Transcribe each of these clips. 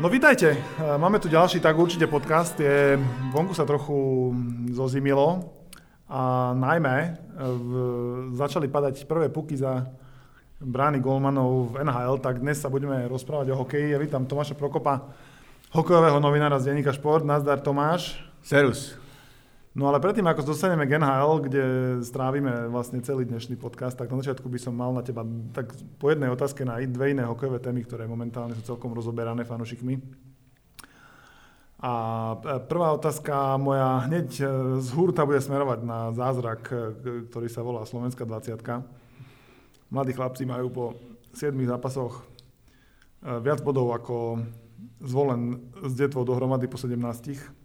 No vítajte, máme tu ďalší tak určite podcast, je, vonku sa trochu zozimilo a najmä v, začali padať prvé puky za brány golmanov v NHL, tak dnes sa budeme rozprávať o hokeji. Ja vítam Tomáša Prokopa, hokejového novinára z denníka Šport. Nazdar Tomáš. Serus. No ale predtým, ako dostaneme k NHL, kde strávime vlastne celý dnešný podcast, tak na začiatku by som mal na teba tak po jednej otázke na dve iné hokejové témy, ktoré momentálne sú celkom rozoberané fanúšikmi. A prvá otázka moja hneď z hurta bude smerovať na zázrak, ktorý sa volá Slovenská 20. Mladí chlapci majú po 7 zápasoch eh, viac bodov ako zvolen s detvou dohromady po 17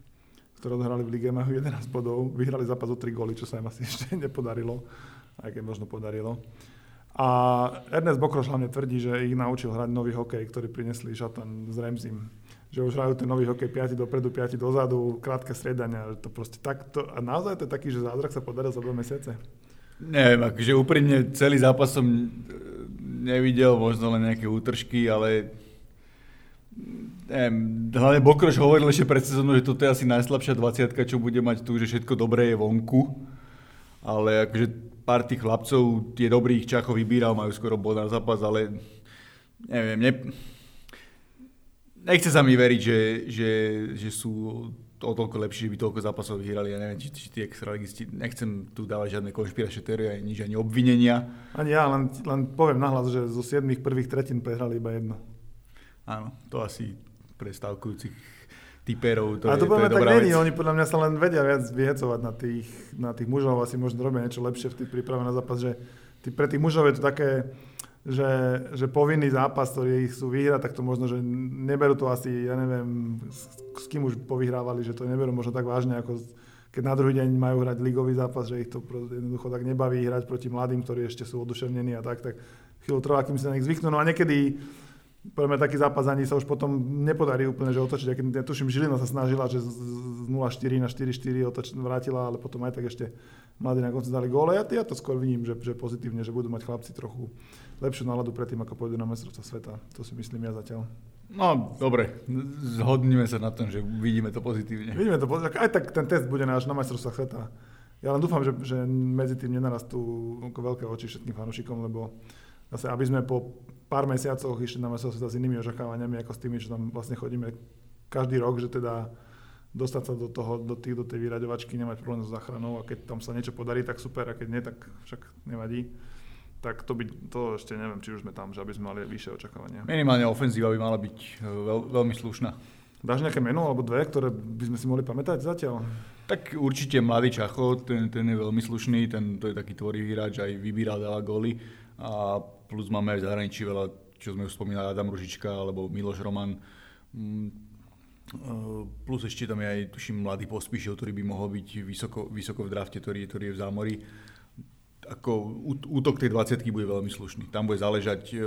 ktoré odhrali v lige, majú 11 bodov, vyhrali zápas o 3 góly, čo sa im asi ešte nepodarilo, aj keď možno podarilo. A Ernest Bokroš hlavne tvrdí, že ich naučil hrať nový hokej, ktorý prinesli Šatan s Remzim. Že už hrajú ten nový hokej 5 dopredu, 5 dozadu, krátke striedania. To proste takto, a naozaj to je taký, že zázrak sa podaril za 2 mesiace? Neviem, akože úprimne celý zápas som nevidel, možno len nejaké útržky, ale neviem, hlavne Bokroš hovoril ešte pred sezónou, že toto je asi najslabšia 20 čo bude mať tu, že všetko dobré je vonku. Ale akože pár tých chlapcov, tie dobrých Čachov vybíral, majú skoro bod na zápas, ale neviem, ne, nechce sa mi veriť, že, že, že sú o toľko lepší, že by toľko zápasov vyhrali. Ja neviem, či, či tie extraligisti, nechcem tu dávať žiadne konšpiračné teórie, ani nič, ani obvinenia. Ani ja, len, len poviem nahlas, že zo 7 prvých tretín prehrali iba jedno. Áno, to asi pre stavkujúcich typerov. To a to, je, to je tak není, oni podľa mňa sa len vedia viac vyhecovať na tých, na tých mužov, asi možno robia niečo lepšie v tých príprave na zápas, že tí, pre tých mužov je to také, že, že povinný zápas, ktorý ich sú vyhrať, tak to možno, že neberú to asi, ja neviem, s, s kým už povyhrávali, že to neberú možno tak vážne, ako keď na druhý deň majú hrať ligový zápas, že ich to jednoducho tak nebaví hrať proti mladým, ktorí ešte sú oduševnení a tak, tak chvíľu trvá, kým sa na nich zvyknú. No a niekedy podľa taký zápas ani sa už potom nepodarí úplne, že otočiť. Keď, ja tuším, Žilina sa snažila, že z 0-4 na 4-4 otoč, vrátila, ale potom aj tak ešte mladí na konci dali gól. Ja, ja to skôr vidím, že, že pozitívne, že budú mať chlapci trochu lepšiu náladu predtým, ako pôjdu na mestrovstva sveta. To si myslím ja zatiaľ. No, dobre, zhodníme sa na tom, že vidíme to pozitívne. Vidíme to pozitívne. Aj tak ten test bude náš na mestrovstvách sveta. Ja len dúfam, že, že medzi tým nenarastú veľké oči všetkým fanúšikom, lebo zase, aby sme po pár mesiacoch išli na mestrovstvá s inými očakávaniami, ako s tými, čo tam vlastne chodíme každý rok, že teda dostať sa do, toho, do, tých, do tej vyraďovačky, nemať problém so záchranou a keď tam sa niečo podarí, tak super a keď nie, tak však nevadí. Tak to, by, to ešte neviem, či už sme tam, že aby sme mali vyššie očakávania. Minimálne ofenzíva by mala byť e, veľ, veľmi slušná. Dáš nejaké meno alebo dve, ktoré by sme si mohli pamätať zatiaľ? Tak určite mladý Čacho, ten, ten je veľmi slušný, ten to je taký tvorivý hráč, aj vybíra dáva góly. A plus máme aj v zahraničí veľa, čo sme už spomínali, Adam Ružička alebo Miloš Roman. Mm, e, plus ešte tam je aj, tuším, mladý pospíšil, ktorý by mohol byť vysoko, vysoko v drafte, ktorý, ktorý je v zámori. Ako útok tej 20 bude veľmi slušný. Tam bude záležať, e,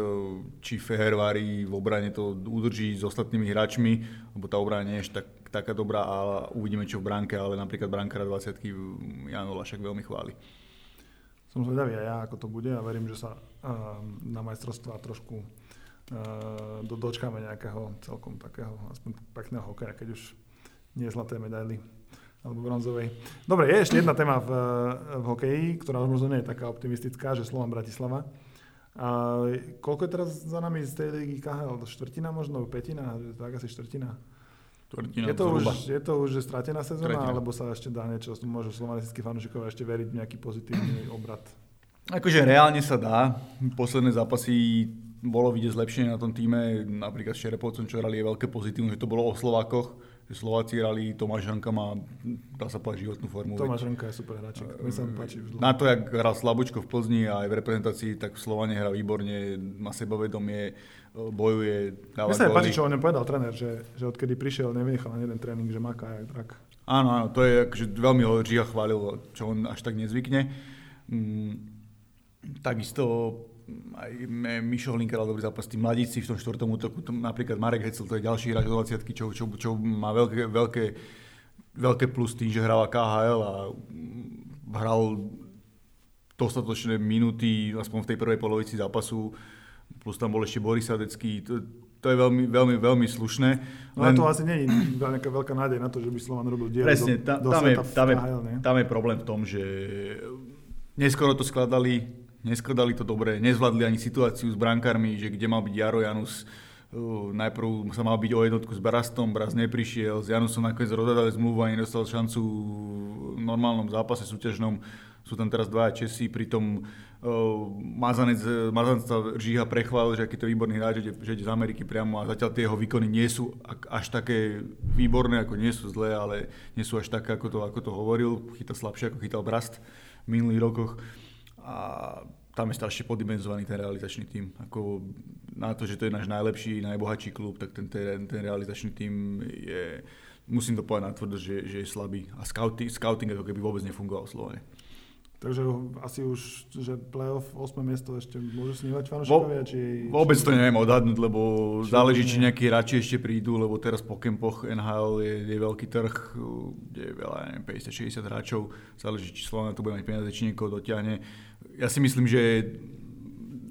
či Fehervári v obrane to udrží s ostatnými hráčmi, lebo tá obrana nie je tak, taká dobrá a uvidíme čo v bránke, ale napríklad bránkara 20 Jan Olašak veľmi chváli som zvedavý aj ja, ako to bude a verím, že sa na majstrovstvá trošku do, dočkáme nejakého celkom takého aspoň pekného hokeja, keď už nie zlaté medaily alebo bronzovej. Dobre, je ešte jedna téma v, v hokeji, ktorá možno nie je taká optimistická, že Slovan Bratislava. A koľko je teraz za nami z tej ligy KHL? Štvrtina možno? Petina? Tak asi štvrtina? Je to, už, je to už stratená sezóna, Tretina. alebo sa ešte dá niečo, môžu slovanistickí fanúšikovia ešte veriť v nejaký pozitívny obrad? Akože reálne sa dá. Posledné zápasy bolo vidieť zlepšenie na tom týme. Napríklad s Čerepovcom, čo hrali, je veľké pozitívne, že to bolo o Slovákoch. Že Slováci hrali, Tomáš Hanka má, dá sa povedať, životnú formu. Tomáš Hanka je super hráčik, mi sa páči. Vždy. Na to, jak hral Slabučko v Plzni a aj v reprezentácii, tak v Slovane hrá výborne, má sebavedomie, bojuje, dáva Mne sa páči, čo o ňom povedal tréner, že, že odkedy prišiel, nevynechal ani jeden tréning, že maká jak drak. Áno, áno, to je akože veľmi ho Žia chválil, čo on až tak nezvykne. Mm, takisto aj Mišo Hlinker dobrý zápas, tí mladíci v tom štvrtom útoku, napríklad Marek Hecel, to je ďalší hráč do 20 čo, čo, čo má veľké, veľké, veľké plus tým, že hráva KHL a hral dostatočné minúty, aspoň v tej prvej polovici zápasu plus tam bol ešte Boris Sadecký. to je veľmi, veľmi, veľmi slušné. No Len... a to asi nie je nejaká veľká nádej na to, že by Slovan robil dielo Presne, do, tam, do tam, je, tam, je, tam je problém v tom, že neskoro to skladali, neskladali to dobre, nezvládli ani situáciu s brankármi, že kde mal byť Jaro Janus, Uh, najprv sa mal byť o jednotku s Barastom, Bras neprišiel, s Janusom nakoniec rozdali zmluvu a nedostal šancu v normálnom zápase súťažnom. Sú tam teraz dvaja Česi, pritom uh, Mazanec, Mazanec sa Žíha prechválil, že aký to výborný hráč, že, že ide z Ameriky priamo a zatiaľ tie jeho výkony nie sú až také výborné, ako nie sú zlé, ale nie sú až také, ako to, ako to hovoril. Chyta slabšie, ako chytal Brast v minulých rokoch. A tam je strašne podimenzovaný ten realizačný tím. Ako na to, že to je náš najlepší, najbohatší klub, tak ten, ten, ten realizačný tím je, musím to povedať natvrdo, že, že je slabý. A scouting, scouting ako keby vôbec nefungoval Slovene. Takže asi už, že playoff 8 miesto ešte môžu snívať fanúšikovia? Či, vôbec to neviem odhadnúť, lebo či záleží, či nejakí radši ešte prídu, lebo teraz po kempoch NHL je, je veľký trh, kde je veľa, neviem, 50-60 hráčov, záleží, či Slovana to bude mať peniaze, či niekoho dotiahne ja si myslím, že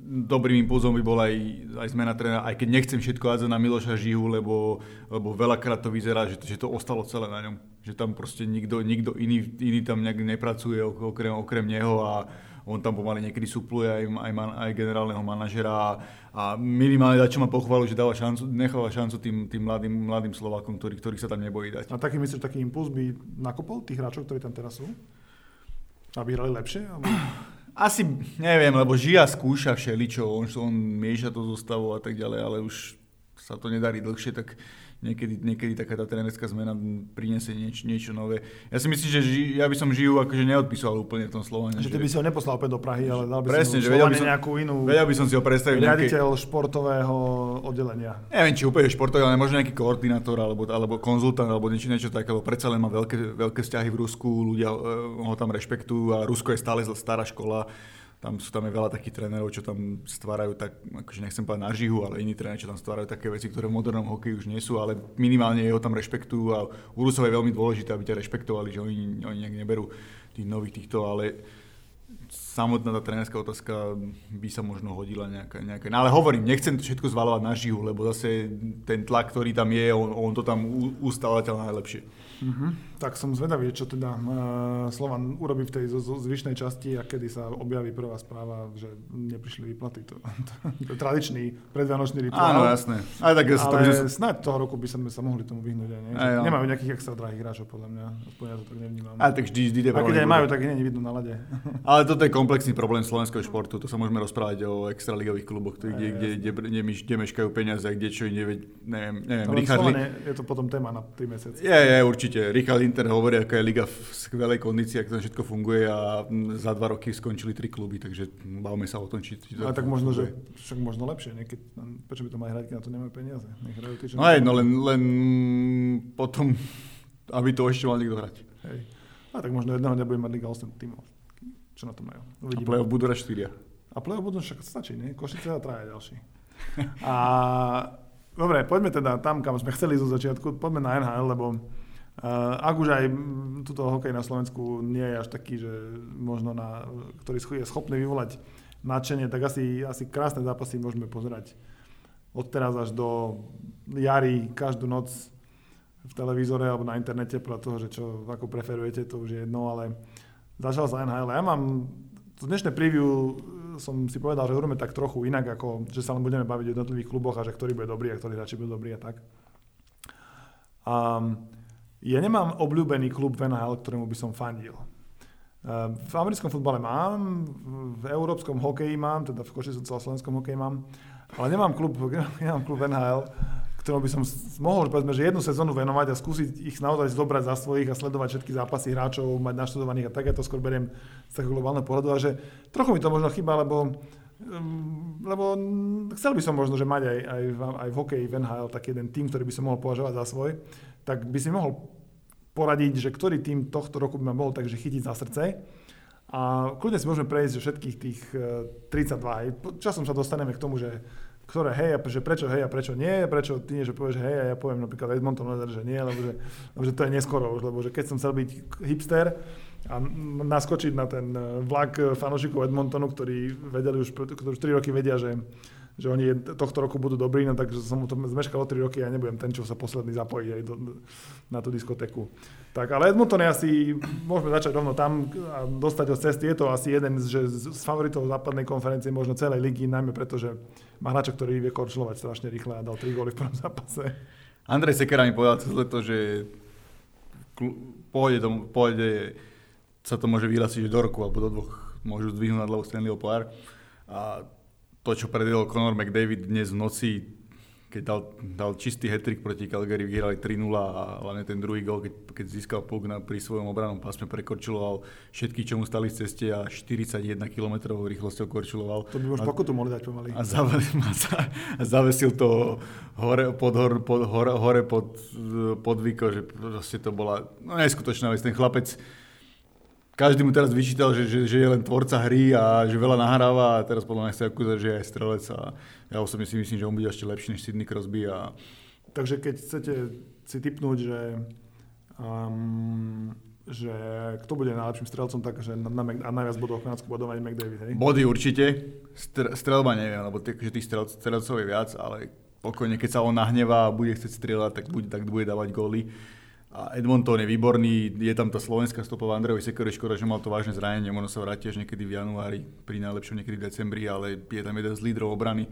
dobrým impulzom by bola aj, aj zmena trénera, aj keď nechcem všetko hádzať na Miloša Žihu, lebo, lebo veľakrát to vyzerá, že, že to ostalo celé na ňom. Že tam proste nikto, nikto iný, iný tam nejak nepracuje okrem, okrem neho a on tam pomaly niekedy supluje aj, aj, man, aj generálneho manažera a, a minimálne čo ma pochválu, že dáva šancu, necháva šancu tým, tým mladým, mladým Slovákom, ktorý, sa tam nebojí dať. A taký myslíš, taký impuls by nakopol tých hráčov, ktorí tam teraz sú? Aby hrali lepšie? Alebo... Asi neviem, lebo Žia skúša všeličo, on, on mieša to zostavu a tak ďalej, ale už sa to nedarí dlhšie, tak niekedy, niekedy taká tá trénerská zmena priniesie nieč, niečo nové. Ja si myslím, že ži, ja by som žiju akože neodpisoval úplne v tom Slovane. Že ty by si ho neposlal opäť do Prahy, ale dal by Presne, si že by som, nejakú inú... Vedel by som si ho predstaviť. Riaditeľ nejaké... športového oddelenia. Neviem, či úplne športový, ale možno nejaký koordinátor alebo, alebo konzultant alebo niečo, niečo také, lebo predsa len má veľké, veľké vzťahy v Rusku, ľudia uh, ho tam rešpektujú a Rusko je stále stará škola tam sú tam je veľa takých trénerov, čo tam stvárajú tak, akože nechcem povedať na žihu, ale iní tréneri, čo tam stvárajú také veci, ktoré v modernom hokeji už nie sú, ale minimálne jeho tam rešpektujú a u Rusov je veľmi dôležité, aby ťa rešpektovali, že oni, oni nejak neberú tých nových týchto, ale samotná tá trénerská otázka by sa možno hodila nejaká, nejaká. No ale hovorím, nechcem to všetko zvalovať na žihu, lebo zase ten tlak, ktorý tam je, on, on to tam ustáva najlepšie. Uh-huh. Tak som zvedavý, čo teda uh, Slovan urobí v tej zvyšnej časti a kedy sa objaví prvá správa, že neprišli výplaty. To, to, to je tradičný predvianočný rituál. Áno, jasné. Aj tak, Ale to sme... snáď toho roku by sme sa mohli tomu vyhnúť. Aj, nie? Aj, no. Nemajú nejakých extra drahých hráčov, podľa mňa. Aspoň ja to tak nevnímam. A tak vždy, vždy a keď aj majú, tak nie vidno na lade. Ale toto je komplexný problém slovenského športu. To sa môžeme rozprávať o extraligových kluboch, kde, kde, kde, kde, kde, kde meškajú peniaze, kde čo neviem, neviem, neviem. Richard, je to potom téma na 3 mesiace. Je, je, určite určite. Richard Inter hovorí, aká je liga v skvelej kondícii, ako to všetko funguje a za dva roky skončili tri kluby, takže bavme sa o tom, či... či Ale tak možno, že však možno lepšie, nie? Keď, prečo by to mali hrať, keď na to nemajú peniaze? Nech hrajú tí, no aj, no len, len potom, aby to ešte mal niekto hrať. Hej. A tak možno jedného nebude mať liga 8 tímov. Čo na to majú? Uvidíme. A play-off budú hrať 4. A play-off budú však stačí, nie? Košice a traja ďalší. a Dobre, poďme teda tam, kam sme chceli zo začiatku. Poďme na NHL, lebo ak už aj túto hokej na Slovensku nie je až taký, že možno na, ktorý je schopný vyvolať nadšenie, tak asi, asi krásne zápasy môžeme pozerať od teraz až do jary, každú noc v televízore alebo na internete, podľa toho, že čo ako preferujete, to už je jedno, ale začal sa NHL. Ja mám, to dnešné preview som si povedal, že urobíme tak trochu inak, ako že sa len budeme baviť o jednotlivých kluboch a že ktorý bude dobrý a ktorý radšej bude dobrý a tak. Um, ja nemám obľúbený klub v NHL, ktorému by som fandil. Ehm, v americkom futbale mám, v európskom hokeji mám, teda v Košice celoslovenskom hokeji mám, ale nemám klub, nemám klub NHL, ktorému by som mohol, povedzme, že jednu sezónu venovať a skúsiť ich naozaj zobrať za svojich a sledovať všetky zápasy hráčov, mať naštudovaných a tak, ja to skôr beriem z takého globálneho pohľadu a že trochu mi to možno chýba, lebo ehm, lebo chcel by som možno, že mať aj, aj, v, aj v hokeji, v NHL, taký jeden tým, ktorý by som mohol považovať za svoj tak by si mohol poradiť, že ktorý tým tohto roku by ma mohol takže chytiť za srdce. A kľudne si môžeme prejsť že všetkých tých 32. E, časom sa dostaneme k tomu, že ktoré hej, a že prečo hej a prečo nie, prečo ty nie, že povieš hej a ja poviem napríklad Edmonton Oilers, že nie, lebo že, lebo že to je neskoro už, lebo že keď som chcel byť hipster a naskočiť na ten e, vlak fanúšikov Edmontonu, ktorí vedeli už, ktorí už 3 roky vedia, že že oni tohto roku budú dobrí, no takže som to zmeškal o 3 roky ja nebudem ten, čo sa posledný zapojí aj do, na tú diskotéku. Tak, ale Edmonton je asi, môžeme začať rovno tam a dostať od cesty. Je to asi jeden z, z favoritov západnej konferencie, možno celej ligy, najmä preto, že má hráča, ktorý vie korčľovať strašne rýchle a dal 3 góly v prvom zápase. Andrej Sekera mi povedal cez leto, že pôjde, to, pôjde sa to môže vyhlásiť do roku alebo do dvoch môžu zdvihnúť na hlavu Stanleyho pohár. A to, čo predvedol Conor McDavid dnes v noci, keď dal, dal čistý hetrik proti Calgary, vyhrali 3-0 a hlavne ten druhý gol, keď, keď získal puk na, pri svojom obranom pásme, prekorčuloval všetky, čo mu stali z ceste a 41 km rýchlosťou korčuloval. To by už pokutu mohli dať pomaly. A, zavesil, a zavesil to hore pod, hor, pod, hore, hore pod, pod Viko, že proste to bola no, neskutočná vec. Ten chlapec každý mu teraz vyčítal, že, že, že je len tvorca hry a že veľa nahráva a teraz podľa mňa chce akúzať, že je aj strelec a ja osobne si myslím, že on bude ešte lepší než Sidney Crosby. A... Takže keď chcete si typnúť, že, um, že kto bude najlepším strelcom, tak že na, na, a najviac bodov Chorvátsku budú mať McDavid, hej? Body určite, Str- strelba neviem, lebo tých, že tých strelc, strelcov je viac, ale pokojne, keď sa on nahnevá a bude chcieť strieľať, tak bude, tak bude dávať góly. A Edmonton je výborný, je tam tá slovenská stopová Andrejovi Sekore, škoda, že mal to vážne zranenie, možno sa vráti až niekedy v januári, pri najlepšom niekedy v decembri, ale je tam jeden z lídrov obrany.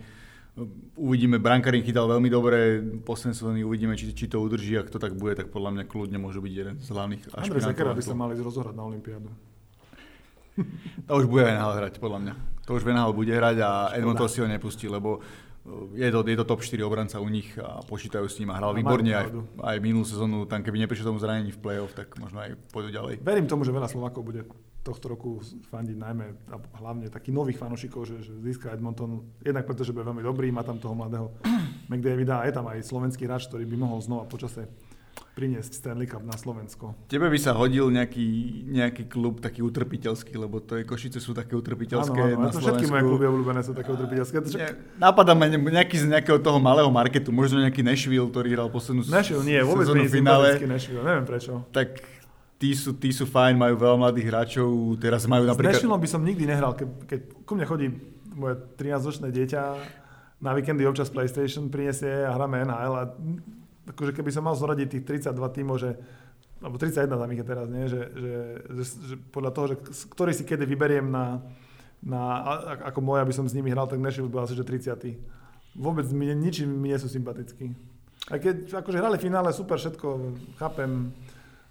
Uvidíme, Brankarin chytal veľmi dobre posledné sezóny, uvidíme, či, či to udrží, ak to tak bude, tak podľa mňa kľudne môže byť jeden z hlavných Andrej Sekera by sa mali rozohrať na Olympiádu. To už bude Venhal hrať, podľa mňa. To už Venhal bude hrať a Edmonton si ho nepustí, lebo je to, je to top 4 obranca u nich a počítajú s ním a hral a výborne aj, aj minulú sezónu, tam keby neprišiel tomu zranení v play-off, tak možno aj pôjdu ďalej. Verím tomu, že veľa Slovákov bude tohto roku fandiť najmä a hlavne takých nových fanúšikov, že, že získa Edmonton, jednak preto, že bude veľmi dobrý, má tam toho mladého McDavida a je tam aj slovenský hráč, ktorý by mohol znova počase priniesť Stanley Cup na Slovensko. Tebe by sa hodil nejaký, nejaký klub taký utrpiteľský, lebo to je Košice sú také utrpiteľské áno, áno, na to Slovensku. Všetky moje kluby obľúbené sú také utrpiteľské. Ne, napadá ma nejaký z nejakého toho malého marketu, možno nejaký Nashville, ktorý hral poslednú Nashville, nie, vôbec nie finále. Nashville, neviem prečo. Tak tí sú, tí sú fajn, majú veľa mladých hráčov, teraz majú napríklad... S Nashville by som nikdy nehral, keď, keď ku mne chodí moje 13-ročné dieťa na víkendy občas PlayStation prinesie a hráme NHL a akože keby som mal zoradiť tých 32 tímov, že alebo 31 tam ich je teraz, nie? Že, že, že, že podľa toho, že ktorý si kedy vyberiem na, na, ako môj, aby som s nimi hral, tak Nashville bol asi, že 30. Vôbec mi, ničím mi nie sú sympatickí. Aj keď akože hrali finále, super, všetko, chápem,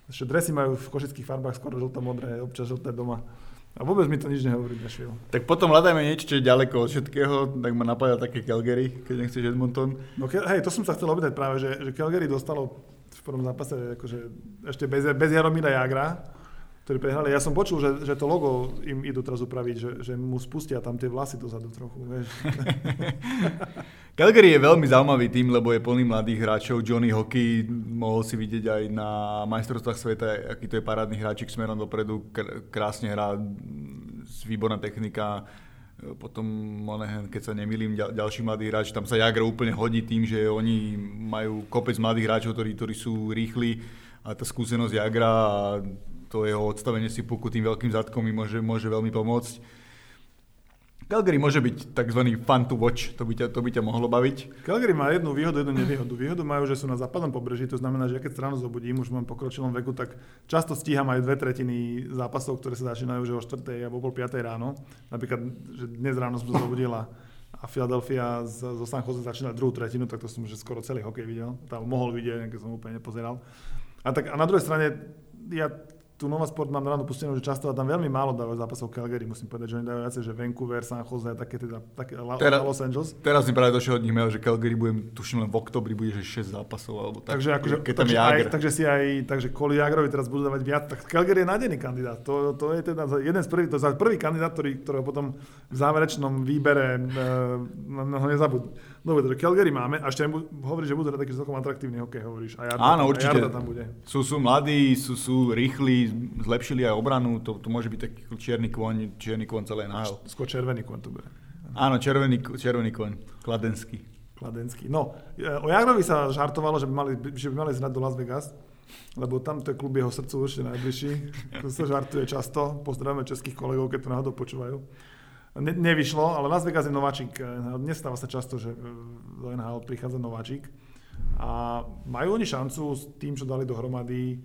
že dresy majú v košických farbách skoro žlto-modré, občas žlté doma. A vôbec mi to nič nehovorí Nashville. Tak potom hľadajme niečo, čo je ďaleko od všetkého, tak ma napadá také Calgary, keď nechceš Edmonton. No hej, to som sa chcel opýtať práve, že, že Calgary dostalo v prvom zápase akože ešte bez, bez Jaromíra Jagra, ktorí prehrali. Ja som počul, že, že to logo im idú teraz upraviť, že, že mu spustia tam tie vlasy dozadu trochu. Vieš. Calgary je veľmi zaujímavý tým, lebo je plný mladých hráčov. Johnny Hockey mohol si vidieť aj na majstrovstvách sveta, aký to je parádny hráčik smerom dopredu, krásne hrá, výborná technika. Potom, keď sa nemýlim, ďalší mladý hráč, tam sa Jagr úplne hodí tým, že oni majú kopec mladých hráčov, ktorí, ktorí sú rýchli a tá skúsenosť Jagra a to jeho odstavenie si puku tým veľkým zadkom mi môže, môže veľmi pomôcť Calgary môže byť tzv. fun to watch, to by, ťa, to by ťa mohlo baviť. Calgary má jednu výhodu, jednu nevýhodu. Výhodu majú, že sú na západnom pobreží, to znamená, že keď stranu zobudím, už v pokročilom veku, tak často stíham aj dve tretiny zápasov, ktoré sa začínajú že o 4. alebo pol 5. ráno. Napríklad, že dnes ráno som sa zobudil a Philadelphia zo San Jose začína druhú tretinu, tak to som že skoro celý hokej videl. Tam mohol vidieť, keď som úplne nepozeral. A, tak, a na druhej strane, ja tu Nova Sport mám ráno pustenú, že často tam veľmi málo dávajú zápasov Calgary, musím povedať, že oni dávajú viacej, že Vancouver, San Jose, také teda, také teraz, Los Angeles. Teraz mi práve došiel od nich mail, že Calgary budem, tuším len v oktobri, bude, že 6 zápasov, alebo tak. Takže, akože, keď takže, aj, takže si aj, takže kvôli Jagrovi teraz budú dávať viac, tak Calgary je nádený kandidát. To, to je teda jeden z prvých, to je prvý kandidát, ktorý, ktorého potom v záverečnom výbere e, no, nezabudnú. Dobre, takže Calgary máme a ešte hovoríš, že budú taký celkom atraktívny hokej, hovoríš. A Jarda, Áno, určite. A tam bude. Sú, sú mladí, sú, sú rýchli, zlepšili aj obranu, to, to môže byť taký čierny kôň, čierny kôň celé NHL. Skôr červený kôň to bude. Áno, červený, červený kôň, kladenský. Kladenský. No, e, o Jagrovi sa žartovalo, že by mali, že by mali zrať do Las Vegas, lebo tam to je klub jeho srdcu určite najbližší. To sa žartuje často. Pozdravujeme českých kolegov, keď to náhodou počúvajú. Ne, nevyšlo, ale Las Vegas je nováčik. Nestáva sa často, že do NHL prichádza nováčik. A majú oni šancu s tým, čo dali dohromady,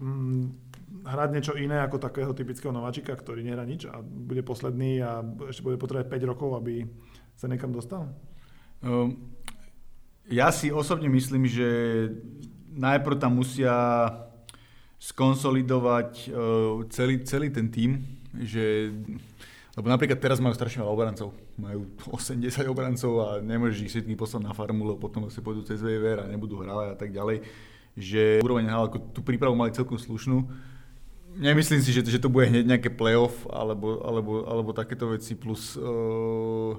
mm, hrať niečo iné ako takého typického nováčika, ktorý nehrá nič a bude posledný a ešte bude potrebovať 5 rokov, aby sa niekam dostal? Um, ja si osobne myslím, že najprv tam musia skonsolidovať uh, celý, celý ten tím, že lebo napríklad teraz majú strašne veľa obrancov. Majú 80 obrancov a nemôžeš ich všetkých poslať na farmu, lebo potom si pôjdu cez VVR a nebudú hrávať a tak ďalej. Že úroveň ako tú prípravu mali celkom slušnú nemyslím si, že, že to bude hneď nejaké playoff alebo, alebo, alebo takéto veci plus uh,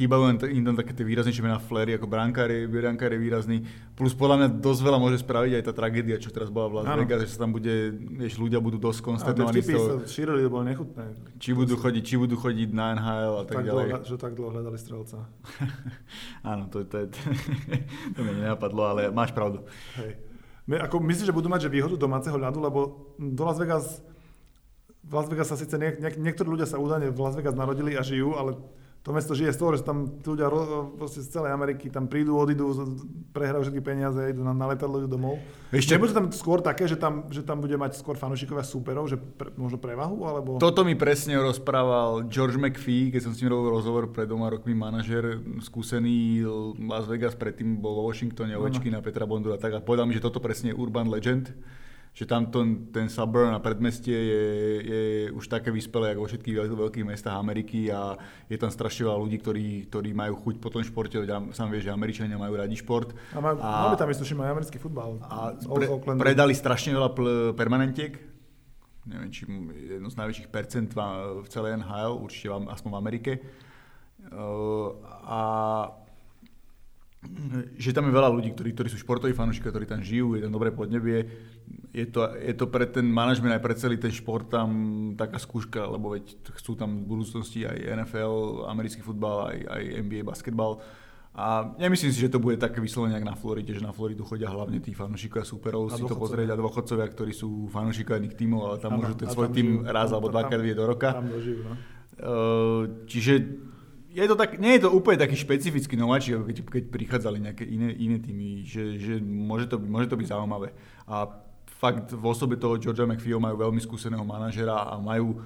chýbajú im tam také tie výraznejšie mená Flery, ako brankár je, brankár je výrazný. Plus podľa mňa dosť veľa môže spraviť aj tá tragédia, čo teraz bola v Las Vegas, že sa tam bude, vieš, ľudia budú dosť konsternovaní z toho. šírili, to bolo nechutné. Či budú chodiť, či budú chodiť na NHL a tak, tak ďalej. Dlho, že tak dlho hľadali strelca. Áno, to, to, to, to mi nenapadlo, ale máš pravdu. Hej. My, ako, myslíš, že budú mať že výhodu domáceho ľadu, lebo do Las Vegas, v Las Vegas sa síce niek, niek, niektorí ľudia sa údajne v Las Vegas narodili a žijú, ale to mesto žije z toho, že tam ľudia z celej Ameriky tam prídu, odídu, prehrajú všetky peniaze, idú na, na letadlo, idú domov. Ešte... Nebude tam skôr také, že tam, že tam bude mať skôr fanúšikovia súperov, že pre, možno prevahu? Alebo... Toto mi presne rozprával George McPhee, keď som s ním robil rozhovor pred dvoma rokmi, manažer, skúsený Las Vegas, predtým bol vo Washingtone, Ovečky na Petra Bondu a tak. A povedal mi, že toto presne je urban legend že tam ten, ten suburb a predmestie je, je už také vyspelé ako vo všetkých veľkých mestách Ameriky a je tam strašne veľa ľudí, ktorí, ktorí majú chuť po tom športe, sám vieš, že Američania majú radi šport. A, má, a, tam myslím, majú americký futbal. A pre, predali strašne veľa pl- permanentiek, neviem, či jedno z najväčších percent v celej NHL, určite aspoň v Amerike. Uh, a že tam je veľa ľudí, ktorí, ktorí sú športoví fanúšikovia, ktorí tam žijú, je tam dobré podnebie. Je to, je to pre ten manažment aj pre celý ten šport tam taká skúška, lebo veď chcú tam v budúcnosti aj NFL, americký futbal, aj, aj NBA basketbal. A nemyslím si, že to bude také vyslovene, ako na Floride, že na Floridu chodia hlavne tí fanúšikovia superov a si to pozrieť a dôchodcovia, ktorí sú fanúšikovia iných tímov, ale tam ano, môžu ten svoj tým raz alebo dvakrát vidieť do roka. Tam dožijú, no. Uh, čiže je to tak, nie je to úplne taký špecifický nováčik, keď, keď prichádzali nejaké iné, iné týmy, že, že môže, to, môže to byť zaujímavé. A fakt v osobe toho Georgia McPhee majú veľmi skúseného manažera a majú,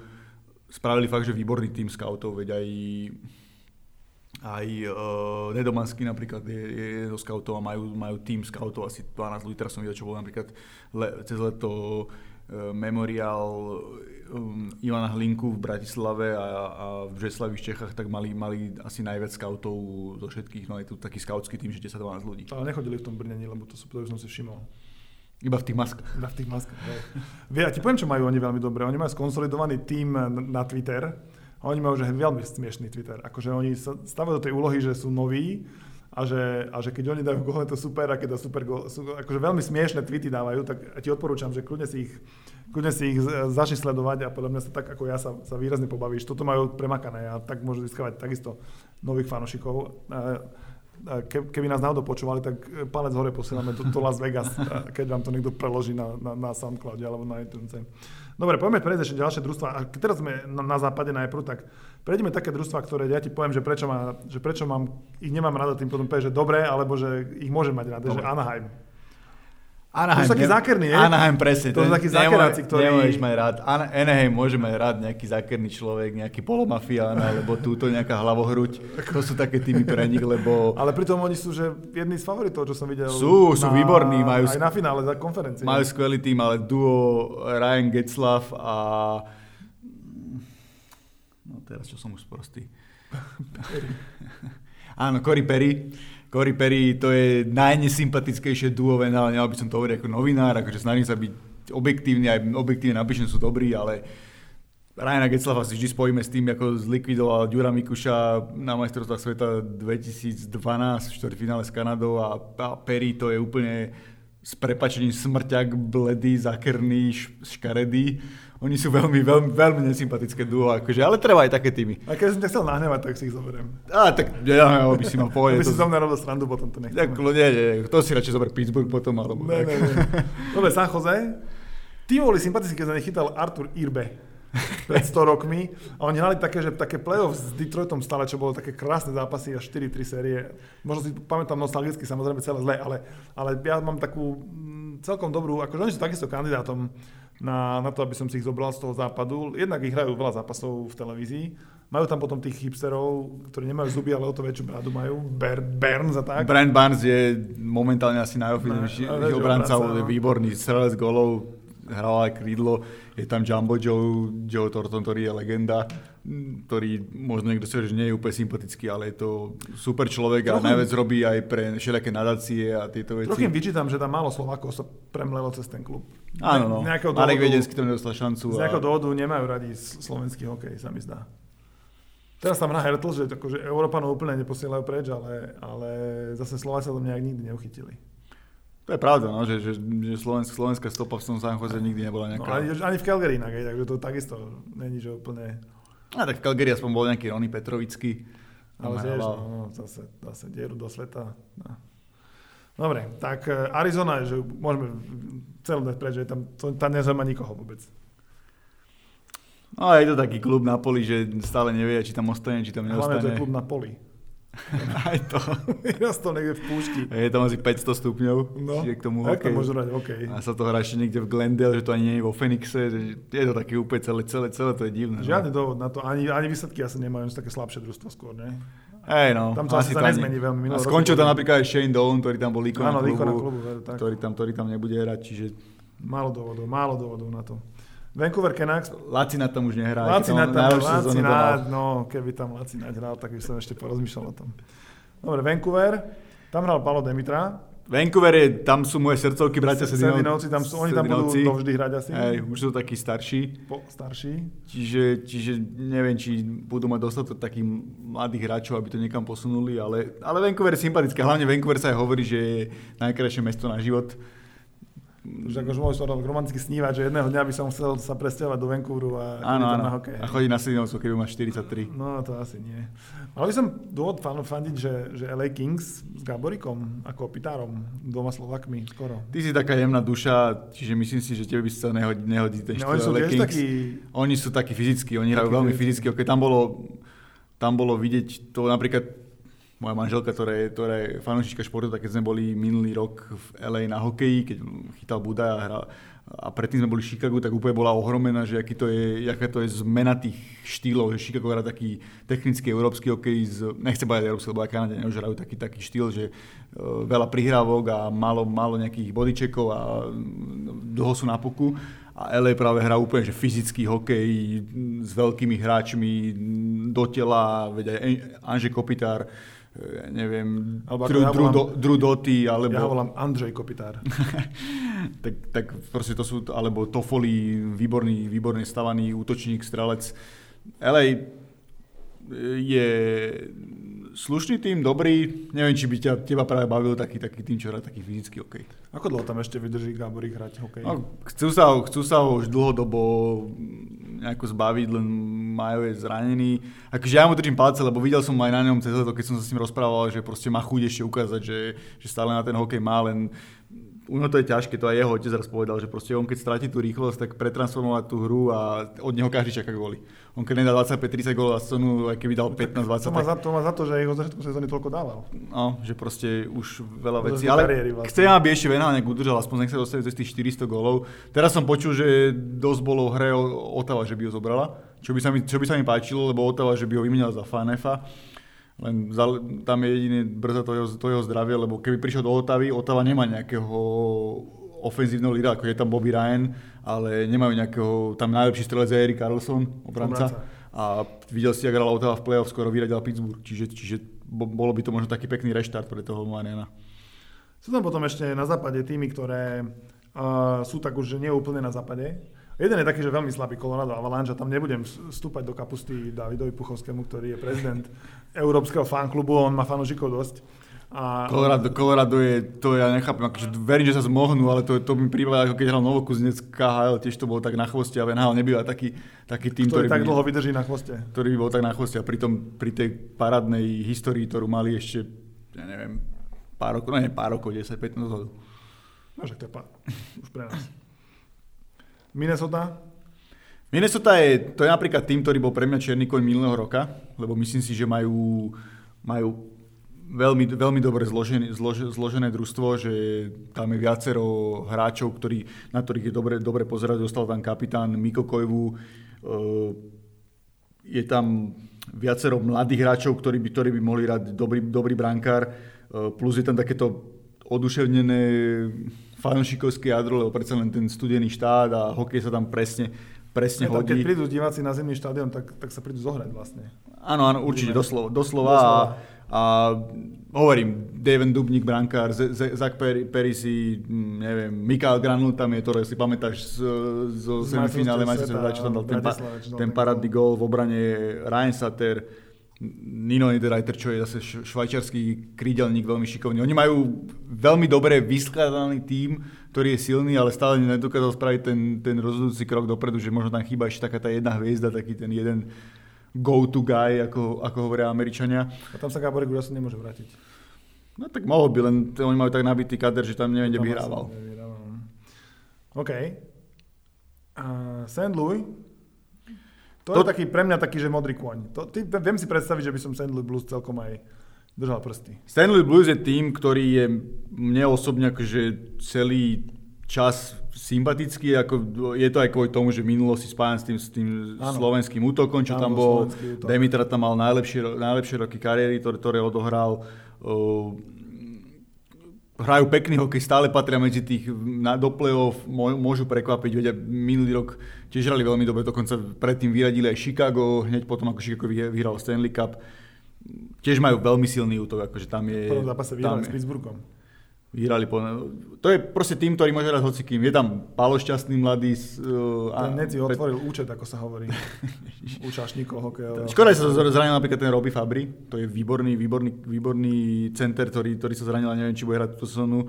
spravili fakt, že výborný tým scoutov, veď aj aj uh, Nedomansky napríklad je, je zo scoutov a majú, majú tým scoutov, asi 12 ľudí, teraz som videl, čo bol napríklad le, cez leto uh, memoriál um, Ivana Hlinku v Bratislave a, a v Břeslavi v Čechách, tak mali, mali asi najviac scoutov zo všetkých, no je tu taký scoutský tým, že 10-12 ľudí. Ale nechodili v tom Brnení, lebo to, to už som si všimol. Iba v tých maskách. Iba v tých maskách, Vie, ja ti poviem, čo majú oni veľmi dobre. Oni majú skonsolidovaný tým na Twitter. Oni majú že veľmi smiešný Twitter. Akože oni sa stavajú do tej úlohy, že sú noví a že, a že keď oni dajú gól, je to super a keď dá super gól, sú akože veľmi smiešné tweety dávajú, tak ti odporúčam, že kľudne si ich, kľudne si ich začni sledovať a podľa mňa sa tak ako ja sa, sa výrazne pobavíš. Toto majú premakané a tak môžu získavať takisto nových Keby nás náhodou počúvali, tak palec hore posielame do, do Las Vegas, keď vám to niekto preloží na, na, na SoundCloud alebo na iTunes. Dobre, poďme prejsť ešte ďalšie družstva. A keď teraz sme na, na západe najprv, tak prejdeme také družstva, ktoré ja ti poviem, že prečo, má, že prečo mám, ich nemám rada, tým potom že dobre, alebo že ich môžem mať rada, že Anaheim. Anaheim, to sú takí zákerní, nie? Anaheim, presne. To sú takí zákeráci, ktorí... Nemôžeš mať rád. Anaheim môže mať rád nejaký zákerný človek, nejaký polomafián, alebo túto nejaká hlavohruď. To sú také týmy pre nich, lebo... Ale pritom oni sú že jedni z favoritov, čo som videl. Sú, sú výborní. Majú, aj na finále za konferencie. Majú skvelý tým, ale duo Ryan Getzlaff a... No teraz čo som už sprostý. Áno, Cory Perry Cory Perry to je najnesympatickejšie duo ale by som to hovoriť ako novinár, akože snažím sa byť objektívny, aj objektívne napíšem, sú dobrí, ale Ryana Getzlafa si vždy spojíme s tým, ako zlikvidoval Ďura Mikuša na majstrovstvách sveta 2012 v štvrtfinále s Kanadou a, a Perry to je úplne s prepačením smrťak, bledý, zakrný, škaredý oni sú veľmi, veľmi, veľmi nesympatické duo, akože, ale treba aj také týmy. A keď som ťa chcel nahnevať, tak si ich zoberiem. Á, tak ja, ja by si mal povedať. Aby si zo mňa robil srandu, potom to nechcem. Tak, nie, nie, to si radšej zober Pittsburgh potom, alebo ne, tak. Ne, ne. Dobre, San Jose. Tí boli sympatickí, keď sa nechytal Artur Irbe. pred 100 rokmi. A oni hrali také, že také playoff s Detroitom stále, čo bolo také krásne zápasy a 4-3 série. Možno si pamätám nostalgicky, samozrejme celé zle, ale, ale ja mám takú mm, celkom dobrú, akože oni sú takisto kandidátom na, na to, aby som si ich zobral z toho západu. Jednak ich hrajú veľa zápasov v televízii. Majú tam potom tých hipsterov, ktorí nemajú zuby, ale o to väčšiu bradu majú. Ber, Burns a tak. Brand Barnes je momentálne asi Najväčší obranca, je výborný strelec golov, hral aj krídlo, je tam Jumbo Joe, Joe Thornton, ktorý je legenda, ktorý možno niekto si že nie je úplne sympatický, ale je to super človek a Trochu- najviac robí aj pre všelijaké nadácie a tieto veci. Trochu vyčítam, že tam málo Slovákov sa premlelo cez ten klub. Áno, no. Z nejakého Marek dôvodu- Viedenský to nedostal šancu. Z a- nejakého dôvodu nemajú radi slovenský hokej, sa mi zdá. Teraz tam hrá Hertl, že akože Európanov úplne neposielajú preč, ale, ale zase Slováci sa tam nejak nikdy neuchytili. To je pravda, no, že, že, že Slovensk, slovenská stopa v tom San Jose nikdy nebola No, nejaká... ani, ani v Calgary inak, takže to takisto není, že úplne... A tak v Calgary aspoň bol nejaký Rony Petrovický. Ale tiež, no, zase, zase dieru do sveta. No. Dobre, tak eh, Arizona, že môžeme celú dať preč, že tam, to, tam nezaujíma nikoho vôbec. No a je to taký klub na poli, že stále nevie, či tam ostane, či tam Hlavne to je neostane. klub na poli. Aj to. Raz to niekde v púšti. Je tam asi 500 stupňov, No, k tomu jak to hokej. môžu hrať hokej? A sa to hrá ešte niekde v Glendale, že to ani nie je vo Phoenixe, že je to také úplne celé, celé, celé to je divné. no. Žiadny dôvod na to, ani, ani výsledky asi nemajú, sú také slabšie družstvo skôr, ne? Hej, no. Tam to asi sa ani- nezmení veľmi. Minulý A skončil to tam napríklad aj Shane Doan, ktorý tam bol klubu, na klubu, tak. ktorý tam, ktorý tam nebude hrať, čiže Málo dôvodov, málo dôvodov na to. Vancouver Canucks, Lacina tam už nehrá. Lacinat tam, mal. Lacinat, no keby tam Lacinat hral, tak by som ešte porozmýšľal o tom. Dobre, Vancouver, tam hral Palo Demitra, Vancouver je, tam sú moje srdcovky, bratia Sedinov, Sedinovci, tam sú, oni tam budú dovždy hrať asi, Hej, už sú takí starší, po, starší. čiže, čiže neviem, či budú mať dostatok takých mladých hráčov, aby to niekam posunuli, ale, ale Vancouver je sympatické. Hlavne Vancouver sa aj hovorí, že je najkrajšie mesto na život. Už ako môžeš to romanticky snívať, že jedného dňa by som chcel sa presťahovať do Vancouveru a Áno, áno. na hokej. A chodí na Sedinovcov, keby má 43. No to asi nie. Mal by som dôvod fan- fandiť, že, že LA Kings s Gaborikom ako Pitárom, dvoma Slovakmi skoro. Ty si taká jemná duša, čiže myslím si, že tebe by sa nehodí, nehodí ten No, oni sú LA Kings. takí, Oni sú takí fyzickí, oni hrajú veľmi fyzicky. Okay, tam, bolo, tam bolo vidieť to napríklad moja manželka, ktorá je, ktorá je fanúšička športu, tak keď sme boli minulý rok v LA na hokeji, keď chytal Buda a hral, a predtým sme boli v Chicagu, tak úplne bola ohromená, že aký to je, aká to je zmena tých štýlov, že Chicago hrá taký technický európsky hokej, z, nechce povedať európsky, lebo aj Kanade už hrajú taký, taký štýl, že uh, veľa prihrávok a málo, málo nejakých bodyčekov a mm, dlho sú na puku. A LA práve hrá úplne že fyzický hokej s veľkými hráčmi do tela, veď aj Anže Kopitár, e, neviem, Alebo ja volám- alebo... ja ho volám Andrej Kopitár. tak, tak proste to sú, alebo Toffoli, výborný, výborne stavaný útočník, strelec. LA je slušný tým, dobrý, neviem, či by ťa, teba práve bavil taký, taký tým, čo hrá taký fyzický hokej. Ako dlho tam ešte vydrží Gáborík hrať hokej? No, chcú, sa ho, chcú sa ho už dlhodobo nejako zbaviť, len majú je zranený. Akože ja mu držím palce, lebo videl som aj na ňom cez leto, keď som sa s ním rozprával, že proste má chuť ešte ukázať, že, že stále na ten hokej má, len u neho to je ťažké, to aj jeho otec raz povedal, že proste on keď stratí tú rýchlosť, tak pretransformovať tú hru a od neho každý čaká góly. On keď nedá 25-30 gólov za sezónu, aj keby dal 15-20, to, má za, to má za to, že ich od začiatku sezóny toľko dával. no, že proste už veľa vecí. Ale kariéry vlastne. chcem, aby ešte Venhal nejak udržal, aspoň nech sa dostane cez tých 400 gólov. Teraz som počul, že dosť bolo v hre Otava, že by ho zobrala, čo by sa mi, čo by sa mi páčilo, lebo Otava, že by ho vymenila za Fanefa. Len tam je jediné brzo to jeho, to jeho zdravie, lebo keby prišiel do Otavy, Otava nemá nejakého ofenzívneho lídra, ako je tam Bobby Ryan, ale nemajú nejakého, tam najlepší strelec je Erik Carlson, obranca. Obranca. A videl si, ak hrala Otava v play-off, skoro vyradila Pittsburgh, čiže, čiže bo- bolo by to možno taký pekný reštart pre toho Mariana. Sú tam potom ešte na západe týmy, ktoré uh, sú tak už že nie úplne na západe. Jeden je taký, že veľmi slabý Colorado Avalanche a tam nebudem vstúpať do kapusty Davidovi Puchovskému, ktorý je prezident Európskeho fanklubu, on má fanúšikov dosť. A Colorado, Colorado je, to ja nechápem, akože verím, že sa zmohnú, ale to, to mi prípada, ako keď hral Novokuznec KHL, tiež to bolo tak na chvoste a Venhal nebýva taký, taký tým, ktorý ktorý, tak by, dlho vydrží na chvoste. ktorý by bol tak na chvoste a pritom pri tej parádnej histórii, ktorú mali ešte, ja neviem, pár rokov, no nie pár rokov, 10-15 dozadu. No, že to je pár. Už pre nás. Minnesota? Minnesota je, to je napríklad tým, ktorý bol pre mňa černý koň minulého roka, lebo myslím si, že majú, majú veľmi, veľmi dobre zložené, zlož, zložené družstvo, že tam je viacero hráčov, ktorí, na ktorých je dobre, dobre pozerať. Dostal tam kapitán Miko Kojvu, e, je tam viacero mladých hráčov, ktorí by, ktorí by mohli hrať dobrý, dobrý brankár, e, plus je tam takéto oduševnené fanúšikovské jadro, lebo predsa len ten studený štát a hokej sa tam presne, presne hodí. Keď prídu diváci na zimný štadión, tak, tak sa prídu zohrať vlastne. Áno, áno, určite, doslova. doslova, doslova. A, a hovorím, David Dubník, brankár, Zach Perisi, hm, neviem, Mikael Granul tam je, ktoré si pamätáš zo semifinále majstrovstva čo tam dal ten, ten parádny gól v obrane Ryan Sutter, Nino Niederreiter, čo je zase švajčiarsky krídelník, veľmi šikovný. Oni majú veľmi dobre vyskladaný tím, ktorý je silný, ale stále nedokázal spraviť ten, ten rozhodujúci krok dopredu, že možno tam chýba ešte taká tá jedna hviezda, taký ten jeden go-to guy, ako, ako hovoria Američania. A tam sa Gáborik už asi nemôže vrátiť. No tak mohol by, len oni majú tak nabitý kader, že tam neviem, kde by hrával. OK. Uh, St. Louis, to, to je taký, pre mňa taký, že modrý kôň. To, ty, viem si predstaviť, že by som St. Louis Blues celkom aj držal prsty. St. Louis Blues je tým, ktorý je mne osobne akože celý čas sympatický, ako je to aj kvôli tomu, že minulo si spájam s tým, s tým slovenským útokom, čo tam, tam bol. Demitra tam mal najlepšie, najlepšie roky kariéry, ktoré, ktoré odohral. Uh, hrajú pekný hokej, stále patria medzi tých na, do play-off, môžu prekvapiť. Vedia, minulý rok tiež hrali veľmi dobre, dokonca predtým vyradili aj Chicago, hneď potom ako Chicago vyhral Stanley Cup. Tiež majú veľmi silný útok, akože tam je... V prvom zápase vyhrali s Pittsburghom vyhrali po... To je proste tým, ktorý môže hrať hocikým. Je tam Palo Šťastný mladý... Uh, ten Neci otvoril účet, ako sa hovorí. Účašníkov hokejového. Škoda, že sa zranil napríklad ten Robbie Fabry. To je výborný, výborný, výborný center, ktorý, ktorý sa zranil a neviem, či bude hrať túto sezónu.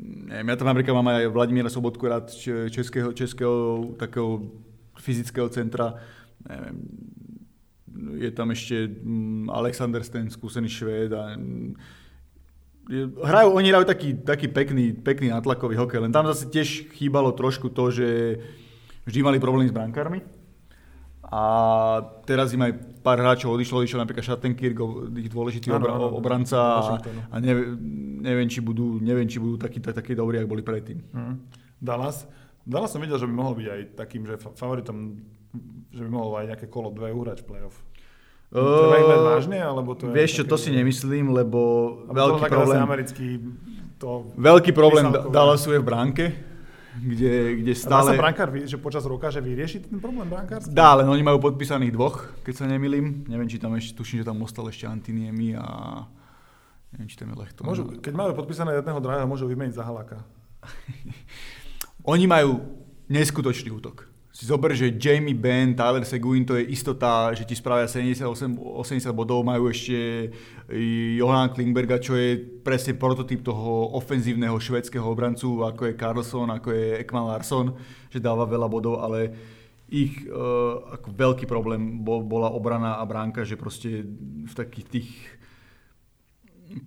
Neviem, ja tam napríklad mám aj Vladimíra Sobotku rád, českého, českého takého fyzického centra. Neviem, je tam ešte mm, Alexander Sten, skúsený švéd a hrajú, oni hrajú taký, taký pekný, pekný natlakový hokej, len tam zase tiež chýbalo trošku to, že vždy mali problémy s brankármi. A teraz im aj pár hráčov odišlo, odišiel napríklad Schattenkirk, ich dôležitý ano, obra, ano, obranca a, a neviem, neviem, či budú, neviem, či budú takí, tak, takí dobrí, ako boli predtým. Hmm. Dallas? Dallas som videl, že by mohol byť aj takým, že favoritom, že by mohol aj nejaké kolo dve uhrať v playoff. Treba ich mať vážne, alebo to. Vieš čo, to si nemyslím, lebo veľký problém... americký, to veľký problém Dallasu je v bránke, kde, kde stále... Dá sa brankár, že počas roka, že vyrieši ten problém brankárský? Dá, len oni majú podpísaných dvoch, keď sa nemilím. Neviem, či tam ešte, tuším, že tam ostal ešte Antiniemi a neviem, či tam je Lechto. Môžu, keď majú podpísané jedného drahého, môžu vymeniť za Halaka. oni majú neskutočný útok si zober, že Jamie Benn, Tyler Seguin, to je istota, že ti spravia 78, 80 bodov, majú ešte Johan Klingberga, čo je presne prototyp toho ofenzívneho švedského obrancu, ako je Carlson, ako je Ekman Larsson, že dáva veľa bodov, ale ich uh, ako veľký problém bol, bola obrana a bránka, že proste v takých tých